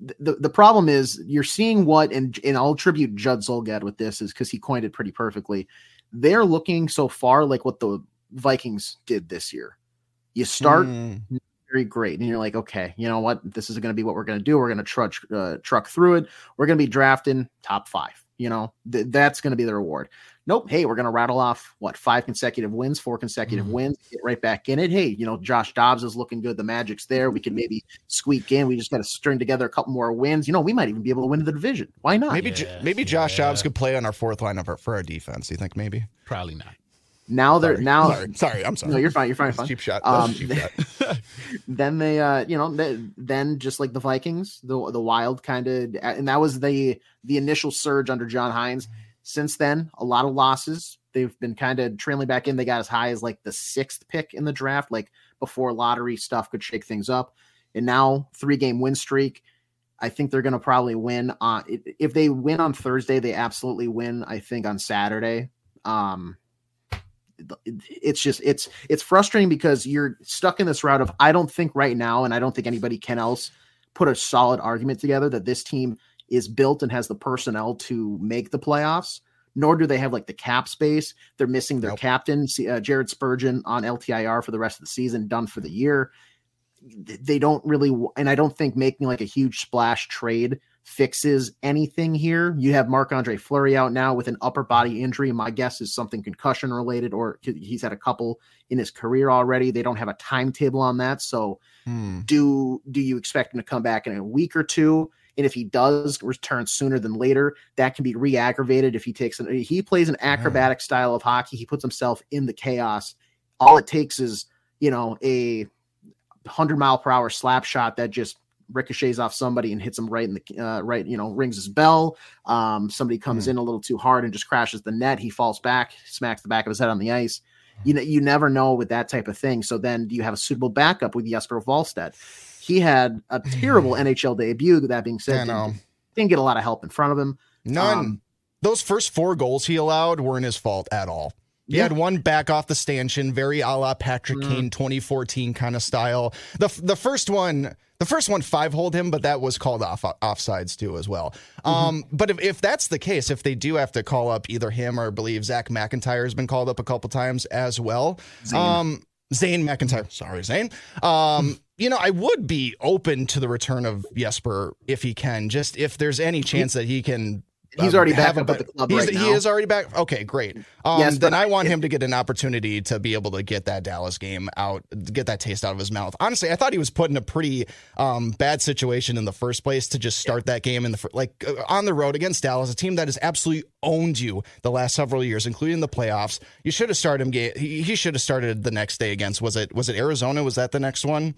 the the problem is you're seeing what, and and I'll attribute Judd Zulgad with this is because he coined it pretty perfectly. They're looking so far like what the Vikings did this year. You start mm. very great, and you're like, okay, you know what? This is going to be what we're going to do. We're going to trudge uh, truck through it. We're going to be drafting top five. You know, th- that's going to be the reward. Nope. Hey, we're going to rattle off what five consecutive wins, four consecutive mm-hmm. wins, get right back in it. Hey, you know, Josh Dobbs is looking good. The Magic's there. We can maybe squeak in. We just got to string together a couple more wins. You know, we might even be able to win the division. Why not? Maybe, yeah, maybe Josh yeah. Dobbs could play on our fourth line of our, for our defense. You think maybe? Probably not. Now they're sorry. now. Sorry. sorry, I'm sorry. No, you're fine. You're fine. Fine. Cheap shot. Um, cheap shot. [laughs] then they, uh, you know, they, then just like the Vikings, the the Wild kind of, and that was the the initial surge under John Hynes. Since then, a lot of losses. They've been kind of trailing back in. They got as high as like the sixth pick in the draft, like before lottery stuff could shake things up. And now three game win streak. I think they're going to probably win on if they win on Thursday, they absolutely win. I think on Saturday. Um, it's just it's it's frustrating because you're stuck in this route of I don't think right now, and I don't think anybody can else put a solid argument together that this team is built and has the personnel to make the playoffs. Nor do they have like the cap space. They're missing their nope. captain, uh, Jared Spurgeon, on LTIR for the rest of the season, done for the year. They don't really, and I don't think making like a huge splash trade fixes anything here. You have Marc Andre Fleury out now with an upper body injury. My guess is something concussion related, or he's had a couple in his career already. They don't have a timetable on that. So, hmm. do do you expect him to come back in a week or two? And if he does return sooner than later, that can be re-aggravated if he takes an he plays an acrobatic yeah. style of hockey. He puts himself in the chaos. All it takes is you know a hundred mile per hour slap shot that just ricochets off somebody and hits him right in the uh, right, you know, rings his bell. Um, somebody comes mm. in a little too hard and just crashes the net. He falls back, smacks the back of his head on the ice. You know, you never know with that type of thing. So then, do you have a suitable backup with Jesper Wallstedt? He had a terrible [laughs] NHL debut. That being said, didn't, didn't, get a lot of help in front of him. None. Um, Those first four goals he allowed weren't his fault at all. He yeah. had one back off the stanchion, very a la Patrick mm. Kane 2014 kind of style. The the first one, the first one five hold him, but that was called off offsides too as well. Mm-hmm. Um, but if, if that's the case, if they do have to call up either him or I believe Zach McIntyre has been called up a couple times as well. Zane. Um, Zane McIntyre, sorry Zane. Um, you know, I would be open to the return of Jesper if he can, just if there's any chance that he can He's um, already back up at the club right He is already back. Okay, great. Um, yes, then I want him to get an opportunity to be able to get that Dallas game out, get that taste out of his mouth. Honestly, I thought he was put in a pretty um, bad situation in the first place to just start that game in the like uh, on the road against Dallas, a team that has absolutely owned you the last several years, including the playoffs. You should have started him. He, he should have started the next day against. Was it was it Arizona? Was that the next one?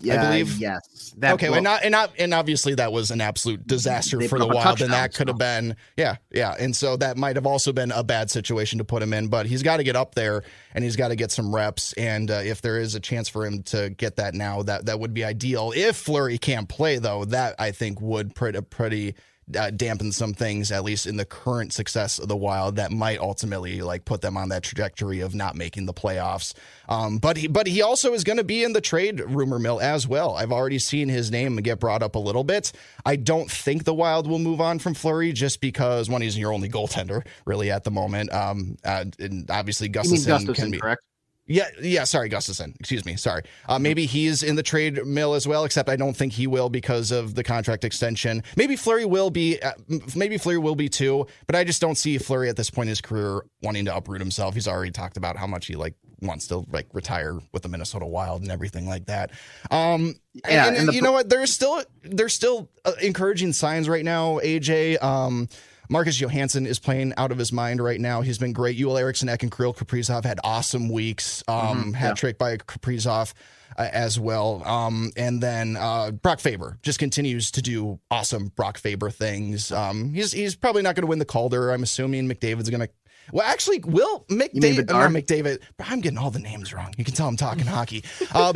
Yeah, I believe. Yes. That, okay, well, and not and not and obviously that was an absolute disaster for the Wild, and that could have been yeah, yeah, and so that might have also been a bad situation to put him in. But he's got to get up there, and he's got to get some reps. And uh, if there is a chance for him to get that now, that that would be ideal. If Fleury can't play though, that I think would pretty pretty uh, dampen some things, at least in the current success of the Wild, that might ultimately like put them on that trajectory of not making the playoffs. Um, but he, but he also is going to be in the trade rumor mill as well. I've already seen his name get brought up a little bit. I don't think the Wild will move on from Fleury just because one, he's your only goaltender really at the moment. Um, uh, and obviously Gustavsson can be correct. Yeah, yeah. Sorry, Gustavsson. Excuse me. Sorry. Uh, maybe he's in the trade mill as well, except I don't think he will because of the contract extension. Maybe Fleury will be. Uh, maybe Fleury will be too, but I just don't see Fleury at this point in his career wanting to uproot himself. He's already talked about how much he like wants to like retire with the Minnesota Wild and everything like that. Um, yeah, and, and, and the, you know what? There's still there's still uh, encouraging signs right now. AJ. Um, Marcus Johansson is playing out of his mind right now. He's been great. Joel Eriksson Ek and Kirill Kaprizov had awesome weeks. Um, mm-hmm, hat trick by Kaprizov. Uh, as well. Um, and then uh, Brock Faber just continues to do awesome Brock Faber things. Um, he's he's probably not going to win the Calder. I'm assuming McDavid's going to. Well, actually, will McDavid? Uh, McDavid. I'm getting all the names wrong. You can tell I'm talking [laughs] hockey. Uh,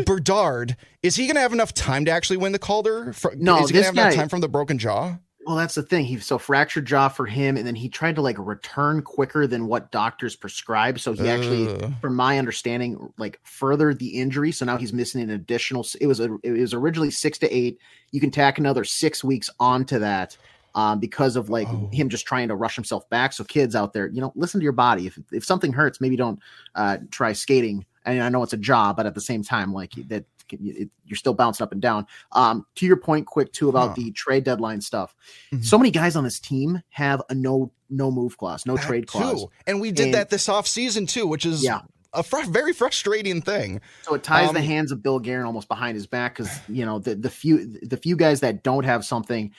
is he going to have enough time to actually win the Calder? For, no, is he going to have guy, enough time from the broken jaw? Well, that's the thing. He so fractured jaw for him, and then he tried to like return quicker than what doctors prescribe. So he actually, from my understanding, like furthered the injury. So now he's missing an additional. It was a, it was originally six to eight. You can tack another six weeks onto that um, because of like oh. him just trying to rush himself back. So kids out there, you know, listen to your body. If if something hurts, maybe don't uh, try skating. And I know it's a job, but at the same time, like that you're still bouncing up and down. Um, to your point, quick too about huh. the trade deadline stuff. Mm-hmm. So many guys on this team have a no no move clause, no that trade clause, too. and we did and, that this off season too, which is yeah. A fr- very frustrating thing. So it ties um, the hands of Bill Guerin almost behind his back because you know the the few the few guys that don't have something,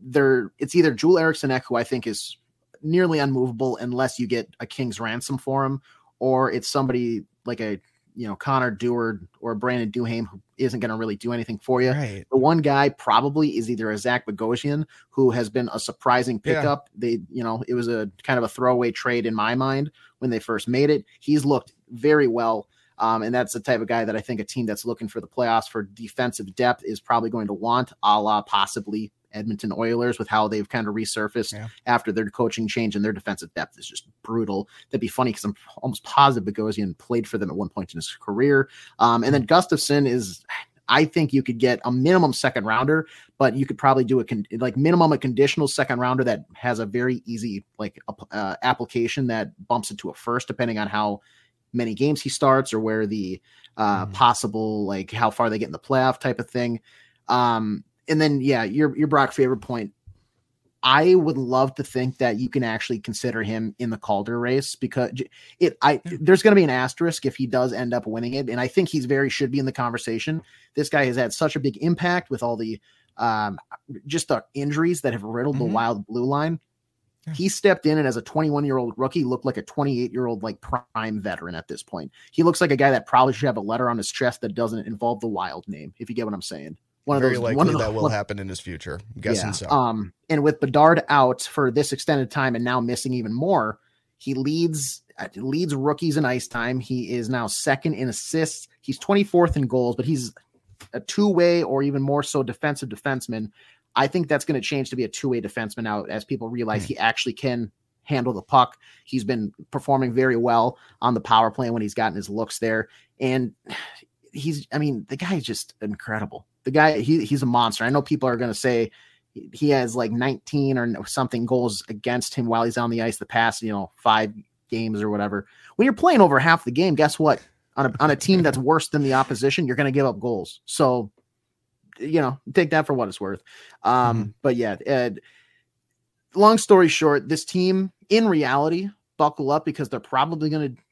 they're it's either Joel Eriksson Ek, who I think is nearly unmovable unless you get a king's ransom for him, or it's somebody like a you know Connor Dewar or Brandon Duhaime who isn't going to really do anything for you. Right. The one guy probably is either a Zach Bogosian who has been a surprising pickup. Yeah. They you know it was a kind of a throwaway trade in my mind when they first made it. He's looked very well. Um, and that's the type of guy that I think a team that's looking for the playoffs for defensive depth is probably going to want, a la possibly Edmonton Oilers with how they've kind of resurfaced yeah. after their coaching change and their defensive depth is just brutal. That'd be funny because I'm almost positive Bogosian played for them at one point in his career. Um, and then Gustavsson is. I think you could get a minimum second rounder, but you could probably do a con- like minimum a conditional second rounder that has a very easy like uh, application that bumps into a first, depending on how many games he starts or where the uh, mm. possible like how far they get in the playoff type of thing. Um, and then yeah, your your Brock Faber point. I would love to think that you can actually consider him in the Calder race because it I there's going to be an asterisk if he does end up winning it and I think he's very should be in the conversation. This guy has had such a big impact with all the um just the injuries that have riddled mm-hmm. the wild blue line. Yeah. He stepped in and as a 21 year old rookie looked like a 28 year old like prime veteran at this point. He looks like a guy that probably should have a letter on his chest that doesn't involve the wild name, if you get what I'm saying. One Very of those, one of that will one, [laughs] happen in his future. I'm guessing yeah. so. Um, and with Bedard out for this extended time and now missing even more, he leads uh, leads rookies in ice time. He is now second in assists. He's 24th in goals, but he's a two way or even more so defensive defenseman. I think that's going to change to be a two way defenseman now as people realize mm. he actually can handle the puck. He's been performing very well on the power play when he's gotten his looks there. And [sighs] he's, I mean, the guy is just incredible the guy he he's a monster. I know people are going to say he has like 19 or something goals against him while he's on the ice the past, you know, 5 games or whatever. When you're playing over half the game, guess what? On a on a team that's worse than the opposition, you're going to give up goals. So, you know, take that for what it's worth. Um, mm-hmm. but yeah, Ed, long story short, this team in reality buckle up because they're probably going to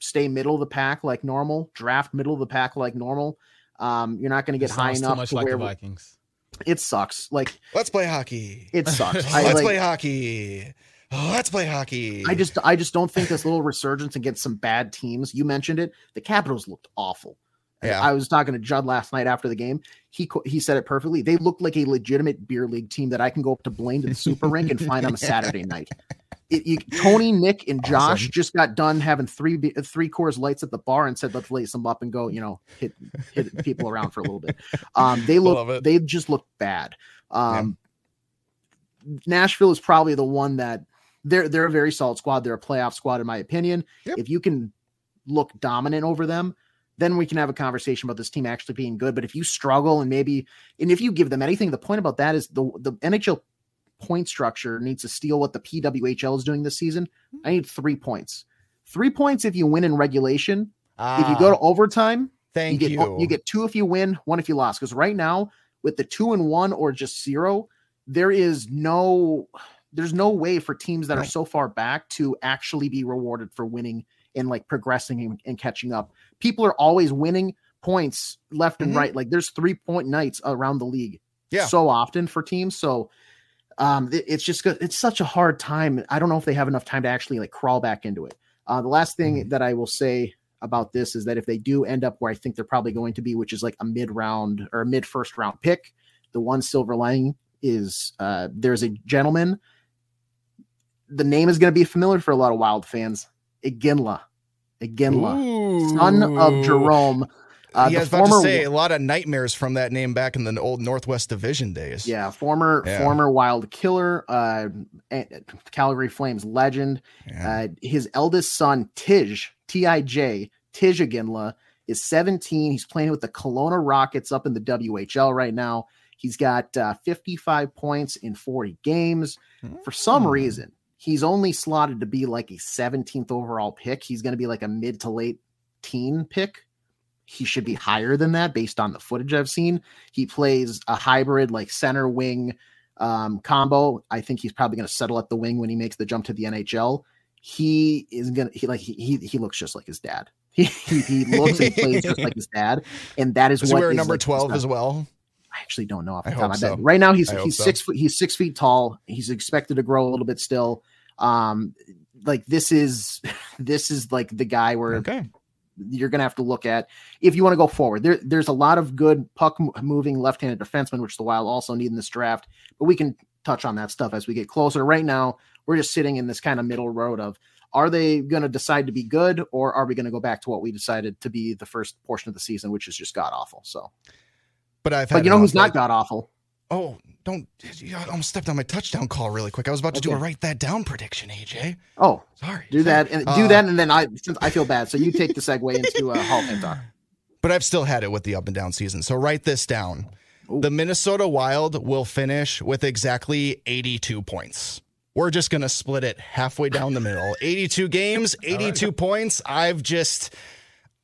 stay middle of the pack like normal, draft middle of the pack like normal. Um, you're not going to get high enough much to like where the Vikings. It sucks. Like let's play hockey. It sucks. [laughs] I, let's like, play hockey. Oh, let's play hockey. I just I just don't think this little resurgence against some bad teams. You mentioned it. The Capitals looked awful. Yeah. I was talking to Judd last night after the game. He he said it perfectly. They look like a legitimate beer league team that I can go up to Blaine to the super rink and find on a [laughs] Saturday night. It, you, Tony, Nick, and Josh Awesome. just got done having three three course lights at the bar and said let's lace them up and go, you know, hit hit people around for a little bit. Um, they look they just look bad. Um, Nashville is probably the one that they're they're a very solid squad. They're a playoff squad in my opinion. Yep. If you can look dominant over them, then we can have a conversation about this team actually being good. But if you struggle and maybe and if you give them anything, the point about that is the the NHL point structure needs to steal what the PWHL is doing this season. I need three points. Three points if you win in regulation. if you go to overtime, Ah, thank you you. get you get two if you win, one if you lost. Because right now, with the two and one or just zero, there is no there's no way for teams that No. are so far back to actually be rewarded for winning and like progressing and, and catching up. People are always winning points left and Mhm. right. Like there's three point nights around the league. Yeah. So often for teams. So um it- it's just it's such a hard time. I don't know if they have enough time to actually like crawl back into it. Uh the last thing Mhm. that I will say about this is that if they do end up where I think they're probably going to be, which is like a mid round or a mid first round pick, the one silver lining is uh, there's a gentleman. The name is going to be familiar for a lot of Wild fans. Iginla, Iginla, son of Jarome. Uh, yeah, I was about to say a lot of nightmares from that name back in the old Northwest Division days. yeah, former Yeah. former Wild killer, uh, Calgary Flames legend. Yeah. Uh, his eldest son, Tij, T I J, Tij Iginla, is 17. He's playing with the Kelowna Rockets up in the WHL right now. He's got uh, 55 points in 40 games. For some Hmm. reason, he's only slotted to be like a 17th overall pick. He's going to be like a mid to late teen pick. He should be higher than that based on the footage I've seen. He plays a hybrid like center wing um, combo. I think he's probably going to settle at the wing when he makes the jump to the NHL. He is gonna he like he he, he looks just like his dad. [laughs] He, he he looks and plays just like his dad, and that is he what wear is, number like, 12 as well? I actually don't know off I the top of hope so. Right now, he's I he's so. six foot. He's six feet tall. He's expected to grow a little bit still. Um, like this is [laughs] this is like the guy where Okay. You're gonna have to look at if you want to go forward. There, there's a lot of good puck moving left-handed defensemen, which the Wild also need in this draft. But we can touch on that stuff as we get closer. Right now, we're just sitting in this kind of middle road of are they going to decide to be good or are we going to go back to what we decided to be the first portion of the season, which is just god awful. So, But I've had but you know who's not god awful? Oh, don't you almost stepped on my touchdown call really quick. I was about to do a write that down prediction, AJ. Oh, Sorry. do that and do Uh, that, and then I since I feel bad, so you take the segue into uh, Hall of Fame talk. But I've still had it with the up and down season. So write this down. Ooh. The Minnesota Wild will finish with exactly 82 points. We're just going to split it halfway down the middle. [laughs] 82 games, 82 points. I've just,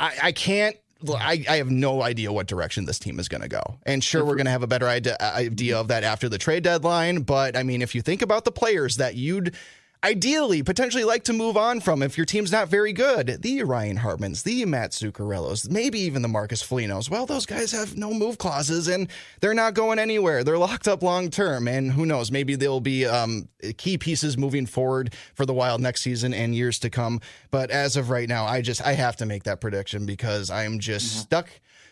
I, I can't, I, I have no idea what direction this team is going to go. And sure, we're going to have a better idea, uh, idea of that after the trade deadline. But I mean, if you think about the players that you'd ideally potentially like to move on from if your team's not very good, the Ryan Hartmans, the Matt Zuccarellos, maybe even the Marcus Folignos, well, those guys have no move clauses and they're not going anywhere. They're locked up long term. And who knows, maybe they'll be um, key pieces moving forward for the Wild next season and years to come. But as of right now, I just, I have to make that prediction because I'm just stuck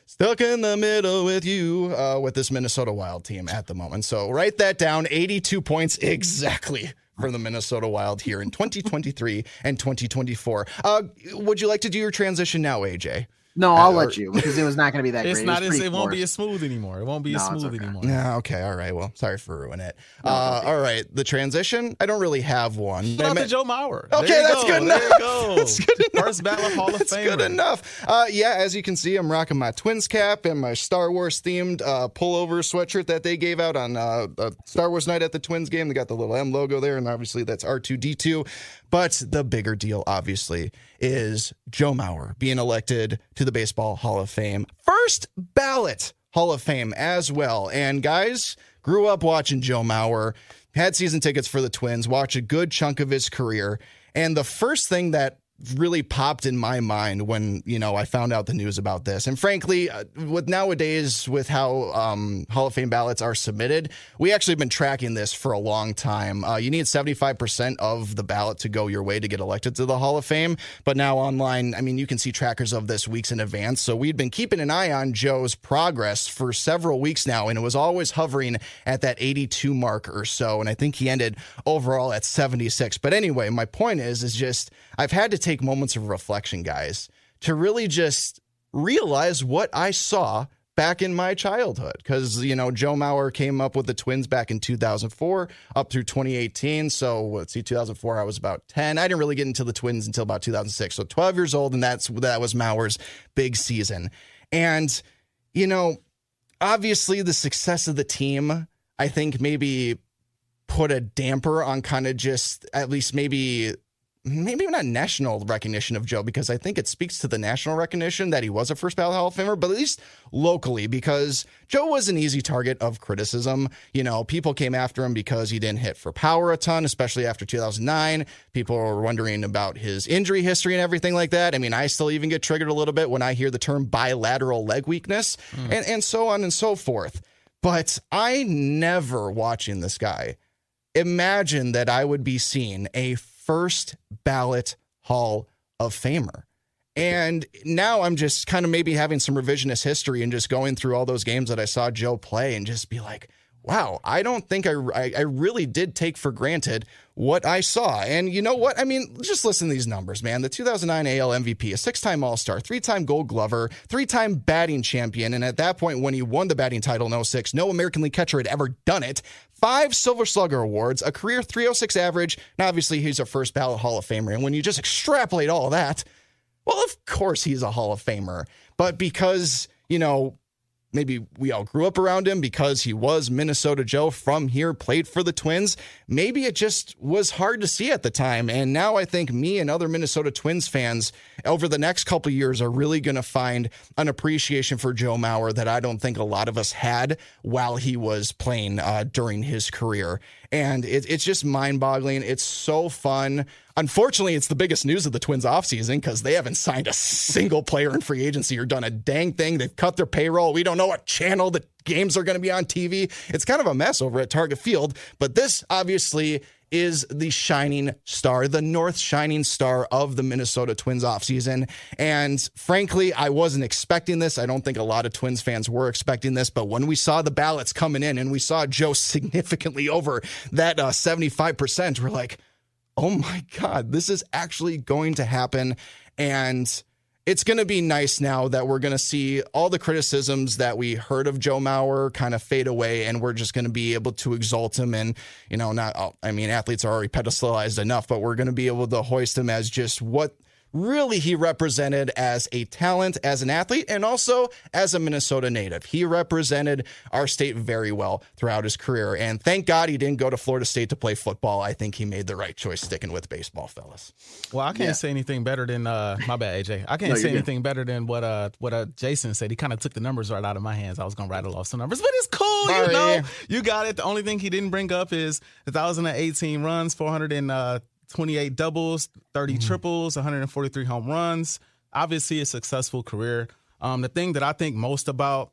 stuck in the middle with you uh, with this Minnesota Wild team at the moment. So write that down 82 points exactly for the Minnesota Wild here in 2023 and 2024. Uh, would you like to do your transition now, AJ? No, I'll Uh, let you because it was not going to be that [laughs] It's great. not was as it won't be forced. as smooth anymore. It won't be as No, it's smooth okay. anymore. Yeah, okay, all right. Well, sorry for ruining it. No, uh, don't all right, the transition. I don't really have one. Shout but I out to meant- Joe Mauer. Okay, There you that's go. good There enough. you go. [laughs] That's good enough. First ballot Hall of That's Famer. good enough. Uh, yeah, as you can see, I'm rocking my Twins cap and my Star Wars themed uh, pullover sweatshirt that they gave out on uh, uh, Star Wars night at the Twins game. They got the little M logo there, and obviously that's R2D2. But the bigger deal, obviously, is Joe Mauer being elected to the Baseball Hall of Fame. First ballot Hall of Fame as well. And guys, grew up watching Joe Mauer, had season tickets for the Twins, watched a good chunk of his career. And the first thing that really popped in my mind when you know I found out the news about this. And frankly, uh, with nowadays with how um, Hall of Fame ballots are submitted, we actually have been tracking this for a long time. Uh, you need seventy five percent of the ballot to go your way to get elected to the Hall of Fame. But now online, I mean, you can see trackers of this weeks in advance. So we'd been keeping an eye on Joe's progress for several weeks now, and it was always hovering at that eighty two mark or so. And I think he ended overall at seventy six. But anyway, my point is, is just I've had to take moments of reflection, guys, to really just realize what I saw back in my childhood. Because, you know, Joe Mauer came up with the Twins back in 2004 up through 2018. So, let's see, 2004, I was about 10. I didn't really get into the Twins until about 2006. So, 12 years old, and that's that was Mauer's big season. And, you know, obviously the success of the team, I think maybe put a damper on kind of just at least maybe maybe not national recognition of Joe because I think it speaks to the national recognition that he was a first ballot Hall of Famer, but at least locally because Joe was an easy target of criticism. You know, people came after him because he didn't hit for power a ton, especially after 2009. People were wondering about his injury history and everything like that. I mean, I still even get triggered a little bit when I hear the term bilateral leg weakness mm. and, and so on and so forth. But I never watching this guy imagine that I would be seeing a first ballot Hall of Famer. And now I'm just kind of maybe having some revisionist history and just going through all those games that I saw Joe play and just be like, wow, I don't think I, I, I, really did take for granted what I saw. And you know what? I mean, just listen to these numbers, man. The 2009 AL MVP, a six time All Star, three time Gold Glover, three time batting champion. And at that point, when he won the batting title in 06, no American League catcher had ever done it. Five Silver Slugger awards, a career 306 average. Now, obviously, he's a first ballot Hall of Famer. And when you just extrapolate all that, well, of course he's a Hall of Famer. But because, you know, maybe we all grew up around him because he was Minnesota Joe from here, played for the Twins. Maybe it just was hard to see at the time. And now I think me and other Minnesota Twins fans over the next couple years are really going to find an appreciation for Joe Mauer that I don't think a lot of us had while he was playing uh, during his career. And it, it's just mind boggling. It's so fun. Unfortunately, it's the biggest news of the Twins offseason because they haven't signed a single player in free agency or done a dang thing. They've cut their payroll. We don't know what channel the games are going to be on TV. It's kind of a mess over at Target Field. But this obviously is the shining star, the North shining star of the Minnesota Twins offseason. And frankly, I wasn't expecting this. I don't think a lot of Twins fans were expecting this. But when we saw the ballots coming in and we saw Joe significantly over that uh, 75%, we're like, oh my God, this is actually going to happen. And it's going to be nice now that we're going to see all the criticisms that we heard of Joe Mauer kind of fade away, and we're just going to be able to exalt him. And, you know, not, oh, I mean, athletes are already pedestalized enough, but we're going to be able to hoist him as just what really he represented as a talent, as an athlete, and also as a Minnesota native. He represented our state very well throughout his career. And thank God he didn't go to Florida State to play football. I think he made the right choice sticking with baseball, fellas. Well, I can't yeah. say anything better than uh, my bad, AJ. I can't no, say anything good. better than what uh what uh, Jason said. He kind of took the numbers right out of my hands. I was gonna rattle off some numbers, but it's cool, Sorry. you know. You got it. The only thing he didn't bring up is 2018 runs, 400 and uh 28 doubles, 30 mm-hmm. triples, 143 home runs. Obviously, a successful career. Um, the thing that I think most about,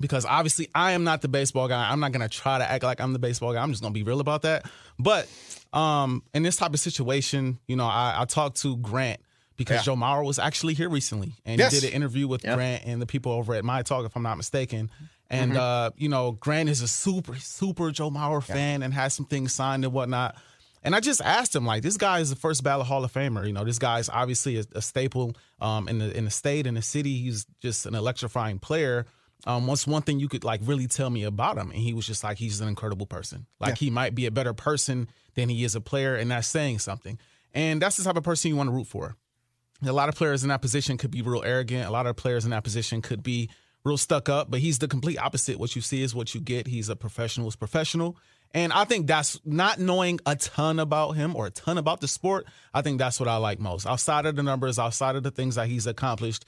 because obviously I am not the baseball guy. I'm not going to try to act like I'm the baseball guy. I'm just going to be real about that. But um, in this type of situation, you know, I, I talked to Grant because yeah. Joe Mauer was actually here recently and yes. he did an interview with yep. Grant and the people over at My Talk, if I'm not mistaken. And, mm-hmm. uh, you know, Grant is a super, super Joe Mauer fan and has some things signed and whatnot. And I just asked him, like, this guy is the first ballot Hall of Famer. You know, this guy is obviously a, a staple um, in the in the state, in the city. He's just an electrifying player. Um, what's one thing you could like really tell me about him? And he was just like, he's an incredible person. Like yeah. he might be a better person than he is a player, and that's saying something. And that's the type of person you want to root for. A lot of players in that position could be real arrogant. A lot of players in that position could be real stuck up, but he's the complete opposite. What you see is what you get. He's a professional's professional. And I think that's not knowing a ton about him or a ton about the sport. I think that's what I like most. Outside of the numbers, outside of the things that he's accomplished,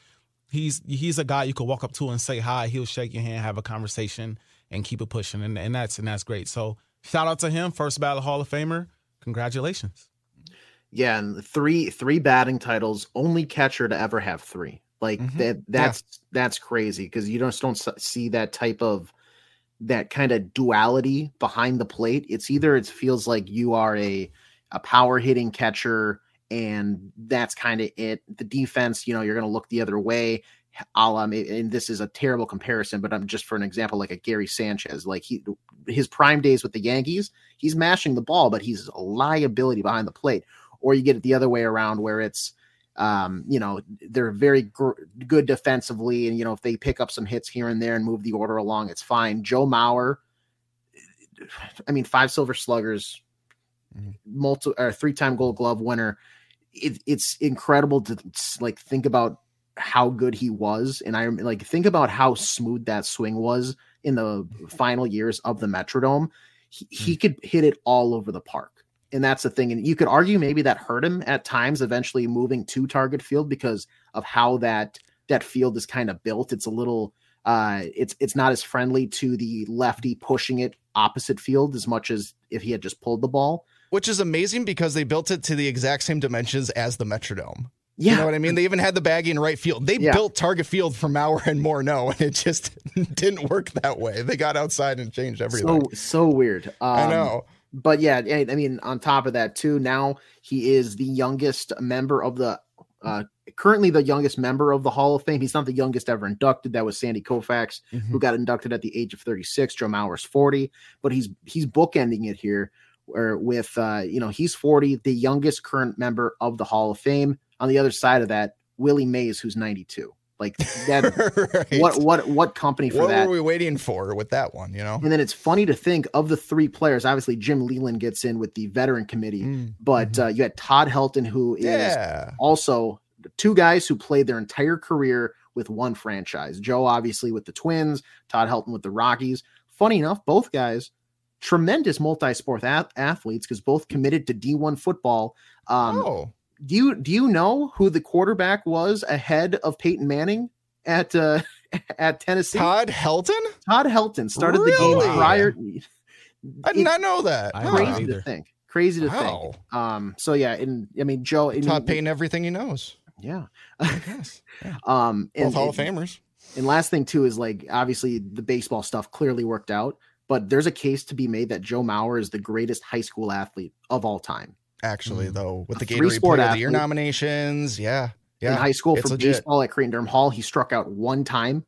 he's he's a guy you could walk up to and say hi. He'll shake your hand, have a conversation, and keep it pushing. And, and that's and that's great. So shout out to him, first ballot Hall of Famer. Congratulations. Yeah, and three three batting titles, only catcher to ever have three. Like mm-hmm. that that's yeah. that's crazy because you just don't see that type of that kind of duality behind the plate. It's either it feels like you are a a power hitting catcher and that's kind of it. The defense, you know, you're going to look the other way. A and this is a terrible comparison, but I'm just for an example, like a Gary Sanchez, like he, his prime days with the Yankees, he's mashing the ball, but he's a liability behind the plate. Or you get it the other way around where it's, um, you know, they're very gr- good defensively, and you know if they pick up some hits here and there and move the order along, it's fine. Joe Mauer, I mean, five Silver Sluggers, mm-hmm. multi or three time Gold Glove winner. It, it's incredible to like think about how good he was, and I like think about how smooth that swing was in the final years of the Metrodome. He, he mm. could hit it all over the park and that's the thing. And you could argue maybe that hurt him at times, eventually moving to target field because of how that that field is kind of built. It's a little uh it's it's not as friendly to the lefty pushing it opposite field as much as if he had just pulled the ball. Which is amazing because they built it to the exact same dimensions as the Metrodome. Yeah. You know what I mean? They even had the baggy in right field. They yeah. built target field for Mauer and Morneau, and it just [laughs] didn't work that way. They got outside and changed everything. So so weird. Um, I know but yeah, I mean, on top of that too, now he is the youngest member of the uh, currently the youngest member of the Hall of Fame. He's not the youngest ever inducted. That was Sandy Koufax, mm-hmm. who got inducted at the age of 36. Joe Mauer's 40, but he's he's bookending it here or with uh, you know, he's 40, the youngest current member of the Hall of Fame. On the other side of that, Willie Mays, who's 92. Like [laughs] that. right. What what what company for what that? What were we waiting for with that one? You know. And then it's funny to think of the three players. Obviously, Jim Leyland gets in with the veteran committee, mm. but mm-hmm. uh, you had Todd Helton, who is yeah. also two guys who played their entire career with one franchise. Joe, obviously, with the Twins. Todd Helton with the Rockies. Funny enough, both guys tremendous multi-sport ath- athletes because both committed to D1 football. Um, oh do you do you know who the quarterback was ahead of Peyton Manning at uh, [laughs] at Tennessee? Todd Helton. Todd Helton started really? the game prior. [laughs] I did not know that. Crazy to think. Crazy to wow. think. Um. So yeah, and I mean Joe Todd Peyton everything he knows. Yeah. [laughs] yeah. Um. And, Both Hall of Famers. And last thing too is like obviously the baseball stuff clearly worked out, but there's a case to be made that Joe Mauer is the greatest high school athlete of all time actually, mm. though, with the Gatorade Player of the Year nominations. Yeah. Yeah. In high school for legit. baseball at Cretin-Derham Hall, he struck out one time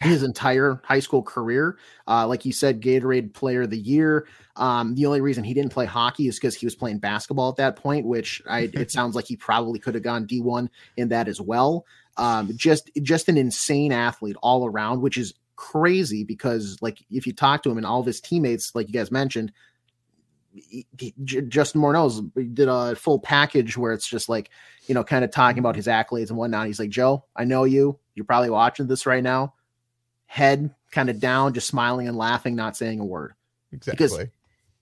his entire high school career. Uh, like you said, Gatorade Player of the Year. Um, the only reason he didn't play hockey is because he was playing basketball at that point, which I, [laughs] it sounds like he probably could have gone D1 in that as well. Um, just just an insane athlete all around, which is crazy because like if you talk to him and all of his teammates, like you guys mentioned, Justin Morneau did a full package where it's just like, you know, kind of talking about his accolades and whatnot. He's like, Joe, I know you. You're probably watching this right now. Head kind of down, just smiling and laughing, not saying a word. Exactly. Because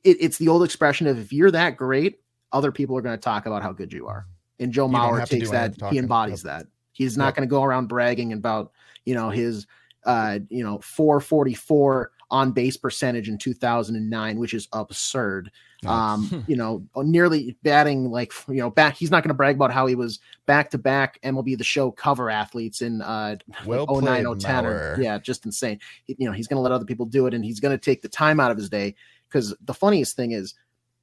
it, it's the old expression of if you're that great, other people are going to talk about how good you are. And Joe Mauer takes that. He embodies yep. that. He's not yep. going to go around bragging about, you know, his, uh, you know, 444 on base percentage in 2009, which is absurd. Um, [laughs] you know, nearly batting like you know back. He's not going to brag about how he was back to back MLB the Show cover athletes in uh well like 09, 010. Or, yeah, just insane. You know, he's going to let other people do it, and he's going to take the time out of his day. Because the funniest thing is,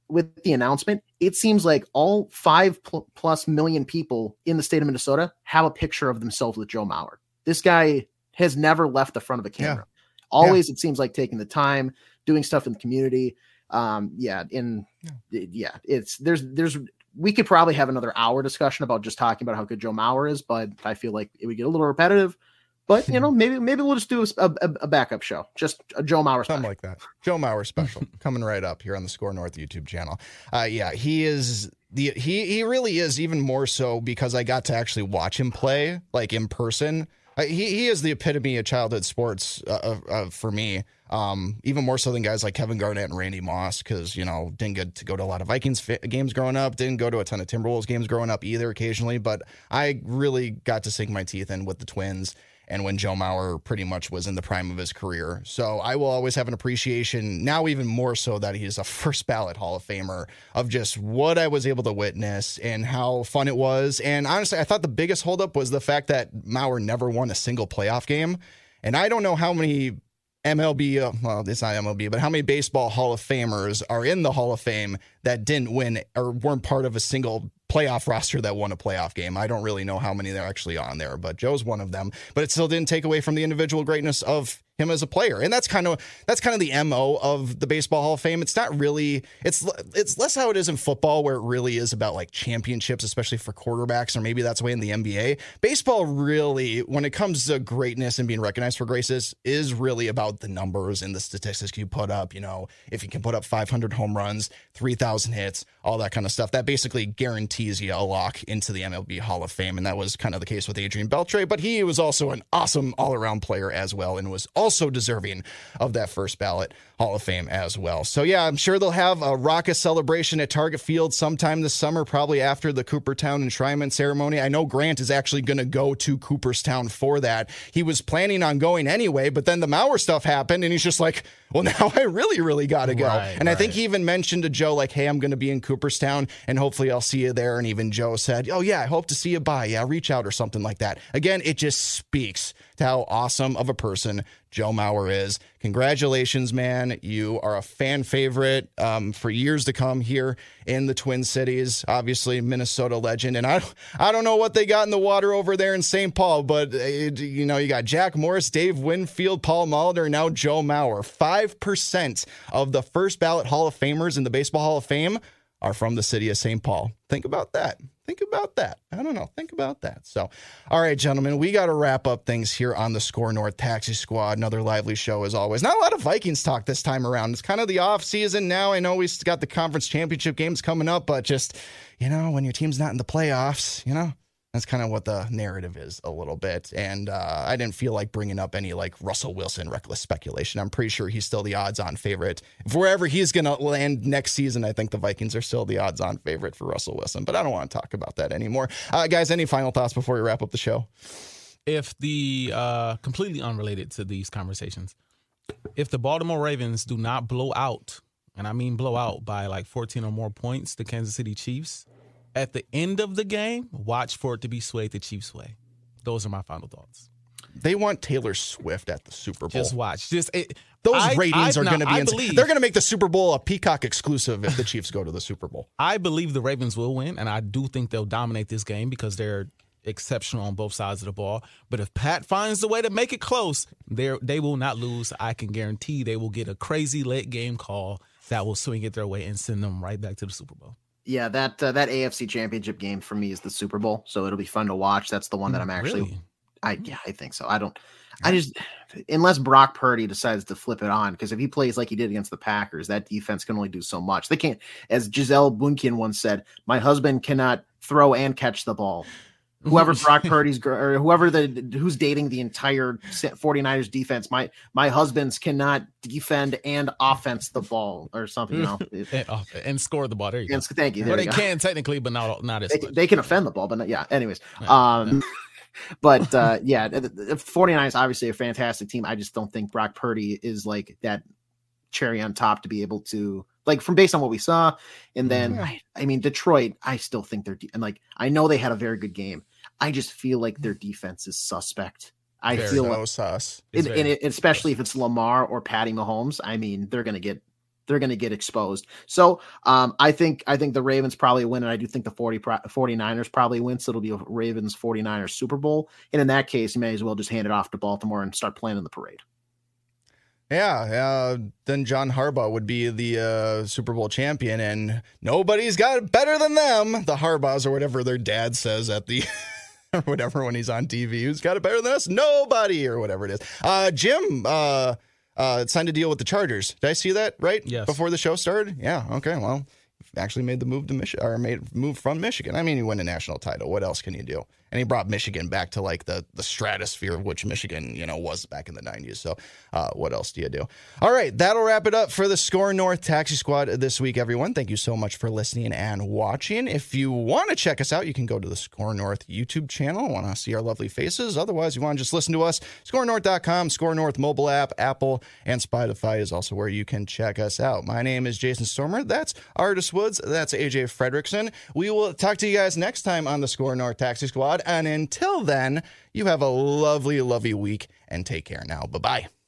with the announcement, it seems like all five pl- plus million people in the state of Minnesota have a picture of themselves with Joe Mauer. This guy has never left the front of a camera. Always, yeah. it seems like taking the time, doing stuff in the community. Um yeah in yeah. yeah it's there's there's we could probably have another hour discussion about just talking about how good joe mauer is but i feel like it would get a little repetitive. But you [laughs] know maybe maybe we'll just do a, a, a backup show just a joe mauer something like that. Joe mauer special [laughs] coming right up here on the SKOR North youtube channel. Uh yeah he is the he he really is even more so because i got to actually watch him play like in person he he is the epitome of childhood sports uh, uh, for me. Um, even more so than guys like Kevin Garnett and Randy Moss, because you know didn't get to go to a lot of Vikings games growing up, didn't go to a ton of Timberwolves games growing up either. Occasionally, but I really got to sink my teeth in with the Twins and when Joe Mauer pretty much was in the prime of his career. So I will always have an appreciation now, even more so that he's a [laughs] first ballot Hall of Famer of just what I was able to witness and how fun it was. And honestly, I thought the biggest holdup was the fact that Mauer never won a single playoff game. And I don't know how many MLB, uh, well, it's not MLB, but how many baseball Hall of Famers are in the Hall of Fame that didn't win or weren't part of a single playoff roster that won a playoff game? I don't really know how many they're actually on there, but Joe's one of them. But it still didn't take away from the individual greatness of him as a player. And that's kind of that's kind of the MO of the Baseball Hall of Fame. It's not really it's it's less how it is in football where it really is about like championships, especially for quarterbacks, or maybe that's the way in the NBA. Baseball really, when it comes to greatness and being recognized for graces, is really about the numbers and the statistics you put up. You know, if you can put up 500 home runs, 3,000 hits, all that kind of stuff, that basically guarantees you a lock into the MLB Hall of Fame. And that was kind of the case with Adrian Beltre, but he was also an awesome all around player as well and was also deserving of that first ballot Hall of Fame as well. So, yeah, I'm sure they'll have a raucous celebration at Target Field sometime this summer, probably after the Cooperstown enshrinement ceremony. I know Grant is actually going to go to Cooperstown for that. He was planning on going anyway, but then the Mauer stuff happened, and he's just like, well, [laughs] now I really, really got to go. Right, and I think he even mentioned to Joe, like, hey, I'm going to be in Cooperstown, and hopefully I'll see you there. And even Joe said, oh, yeah, I hope to see you by. Yeah, reach out or something like that. Again, it just speaks to how awesome of a person Joe Mauer is. Congratulations, man. You are a fan favorite um, for years to come here in the Twin Cities. Obviously, Minnesota legend. And I, I don't know what they got in the water over there in St. Paul, but, uh, you know, you got Jack Morris, Dave Winfield, Paul Molitor, now Joe Mauer. 5% of the first ballot Hall of Famers in the Baseball Hall of Fame are from the city of St. Paul. Think about that. Think about that. I don't know. Think about that. So, all right, gentlemen, we got to wrap up things here on the SKOR North Taxi Squad. Another lively show as always. Not a lot of Vikings talk this time around. It's kind of the off season now. I know we've got the conference championship games coming up, but just you know, when your team's not in the playoffs, you know, that's kind of what the narrative is a little bit. And uh, I didn't feel like bringing up any like Russell Wilson reckless speculation. I'm pretty sure he's still the odds on favorite. If Wherever he's going to land next season, I think the Vikings are still the odds on favorite for Russell Wilson. But I don't want to talk about that anymore. Uh, guys, any final thoughts before we wrap up the show? if the uh, completely unrelated to these conversations, if the Baltimore Ravens do not blow out, and I mean blow out by like 14 or more points, the Kansas City Chiefs, at the end of the game, watch for it to be swayed the Chiefs' way. Those are my final thoughts. They want Taylor Swift at the Super Bowl. Just watch. Just it, Those I- ratings I- are going to be I insane. believe- They're going to make the Super Bowl a Peacock exclusive if the Chiefs go to the Super Bowl. [laughs] I believe the Ravens will win, and I do think they'll dominate this game because they're exceptional on both sides of the ball. But if Pat finds a way to make it close, they they will not lose. I can guarantee they will get a crazy late game call that will swing it their way and send them right back to the Super Bowl. Yeah, that uh, that AFC Championship game for me is the Super Bowl, so it'll be fun to watch. That's the one that I'm actually Really? I yeah, I think so. I don't. I just unless Brock Purdy decides to flip it on because if he plays like he did against the Packers, that defense can only do so much. They can't, as Gisele Bündchen once said, "My husband cannot throw and catch the ball." [laughs] Whoever [laughs] Brock Purdy's or whoever the who's dating the entire 49ers defense, my my husbands cannot defend and offense the ball or something. You know, [laughs] and, and score the ball. There you go. thank you. Well, There they you go can technically, but not not as they, much. they can offend the ball, but not, yeah. Anyways, Yeah, um, but uh, yeah, the, the 49 is obviously a fantastic team. I just don't think Brock Purdy is like that cherry on top to be able to like from based on what we saw. And then Yeah. I, I mean Detroit, I still think they're de- and like I know they had a very good game. I just feel like their defense is suspect. I Very feel like, sus. And, and it, especially if it's Lamar or Patty Mahomes, I mean, they're going to get they're going to get exposed. So um, I think I think the Ravens probably win, and I do think the 40, pro- 49ers probably win. So it'll be a Ravens 49ers Super Bowl. And in that case, you may as well just hand it off to Baltimore and start planning the parade. Yeah, uh, then John Harbaugh would be the uh, Super Bowl champion, and nobody's got better than them. The Harbaughs or whatever their dad says at the [laughs] [laughs] or whatever when he's on TV. Who's got it better than us? Nobody or whatever it is. Uh, Jim uh, uh, signed a deal with the Chargers. Did I see that right? Yes. Before the show started. Yeah. Okay. Well, actually made the move to Michigan or made move from Michigan. I mean, you win a national title. What else can you do? And he brought Michigan back to like the the stratosphere of which Michigan you know was back in the 90s. So uh, what else do you do? All right, that'll wrap it up for the SKOR North Taxi Squad this week, everyone. Thank you so much for listening and watching. If you want to check us out, you can go to the SKOR North YouTube channel. Want to see our lovely faces? Otherwise, you want to just listen to us. skornorth.com, SKOR North mobile app, Apple, and Spotify is also where you can check us out. My name is Jason Stormer. That's Artis Woods. That's AJ Fredrickson. We will talk to you guys next time on the SKOR North Taxi Squad. And until then, you have a lovely, lovely week and take care now. Bye bye.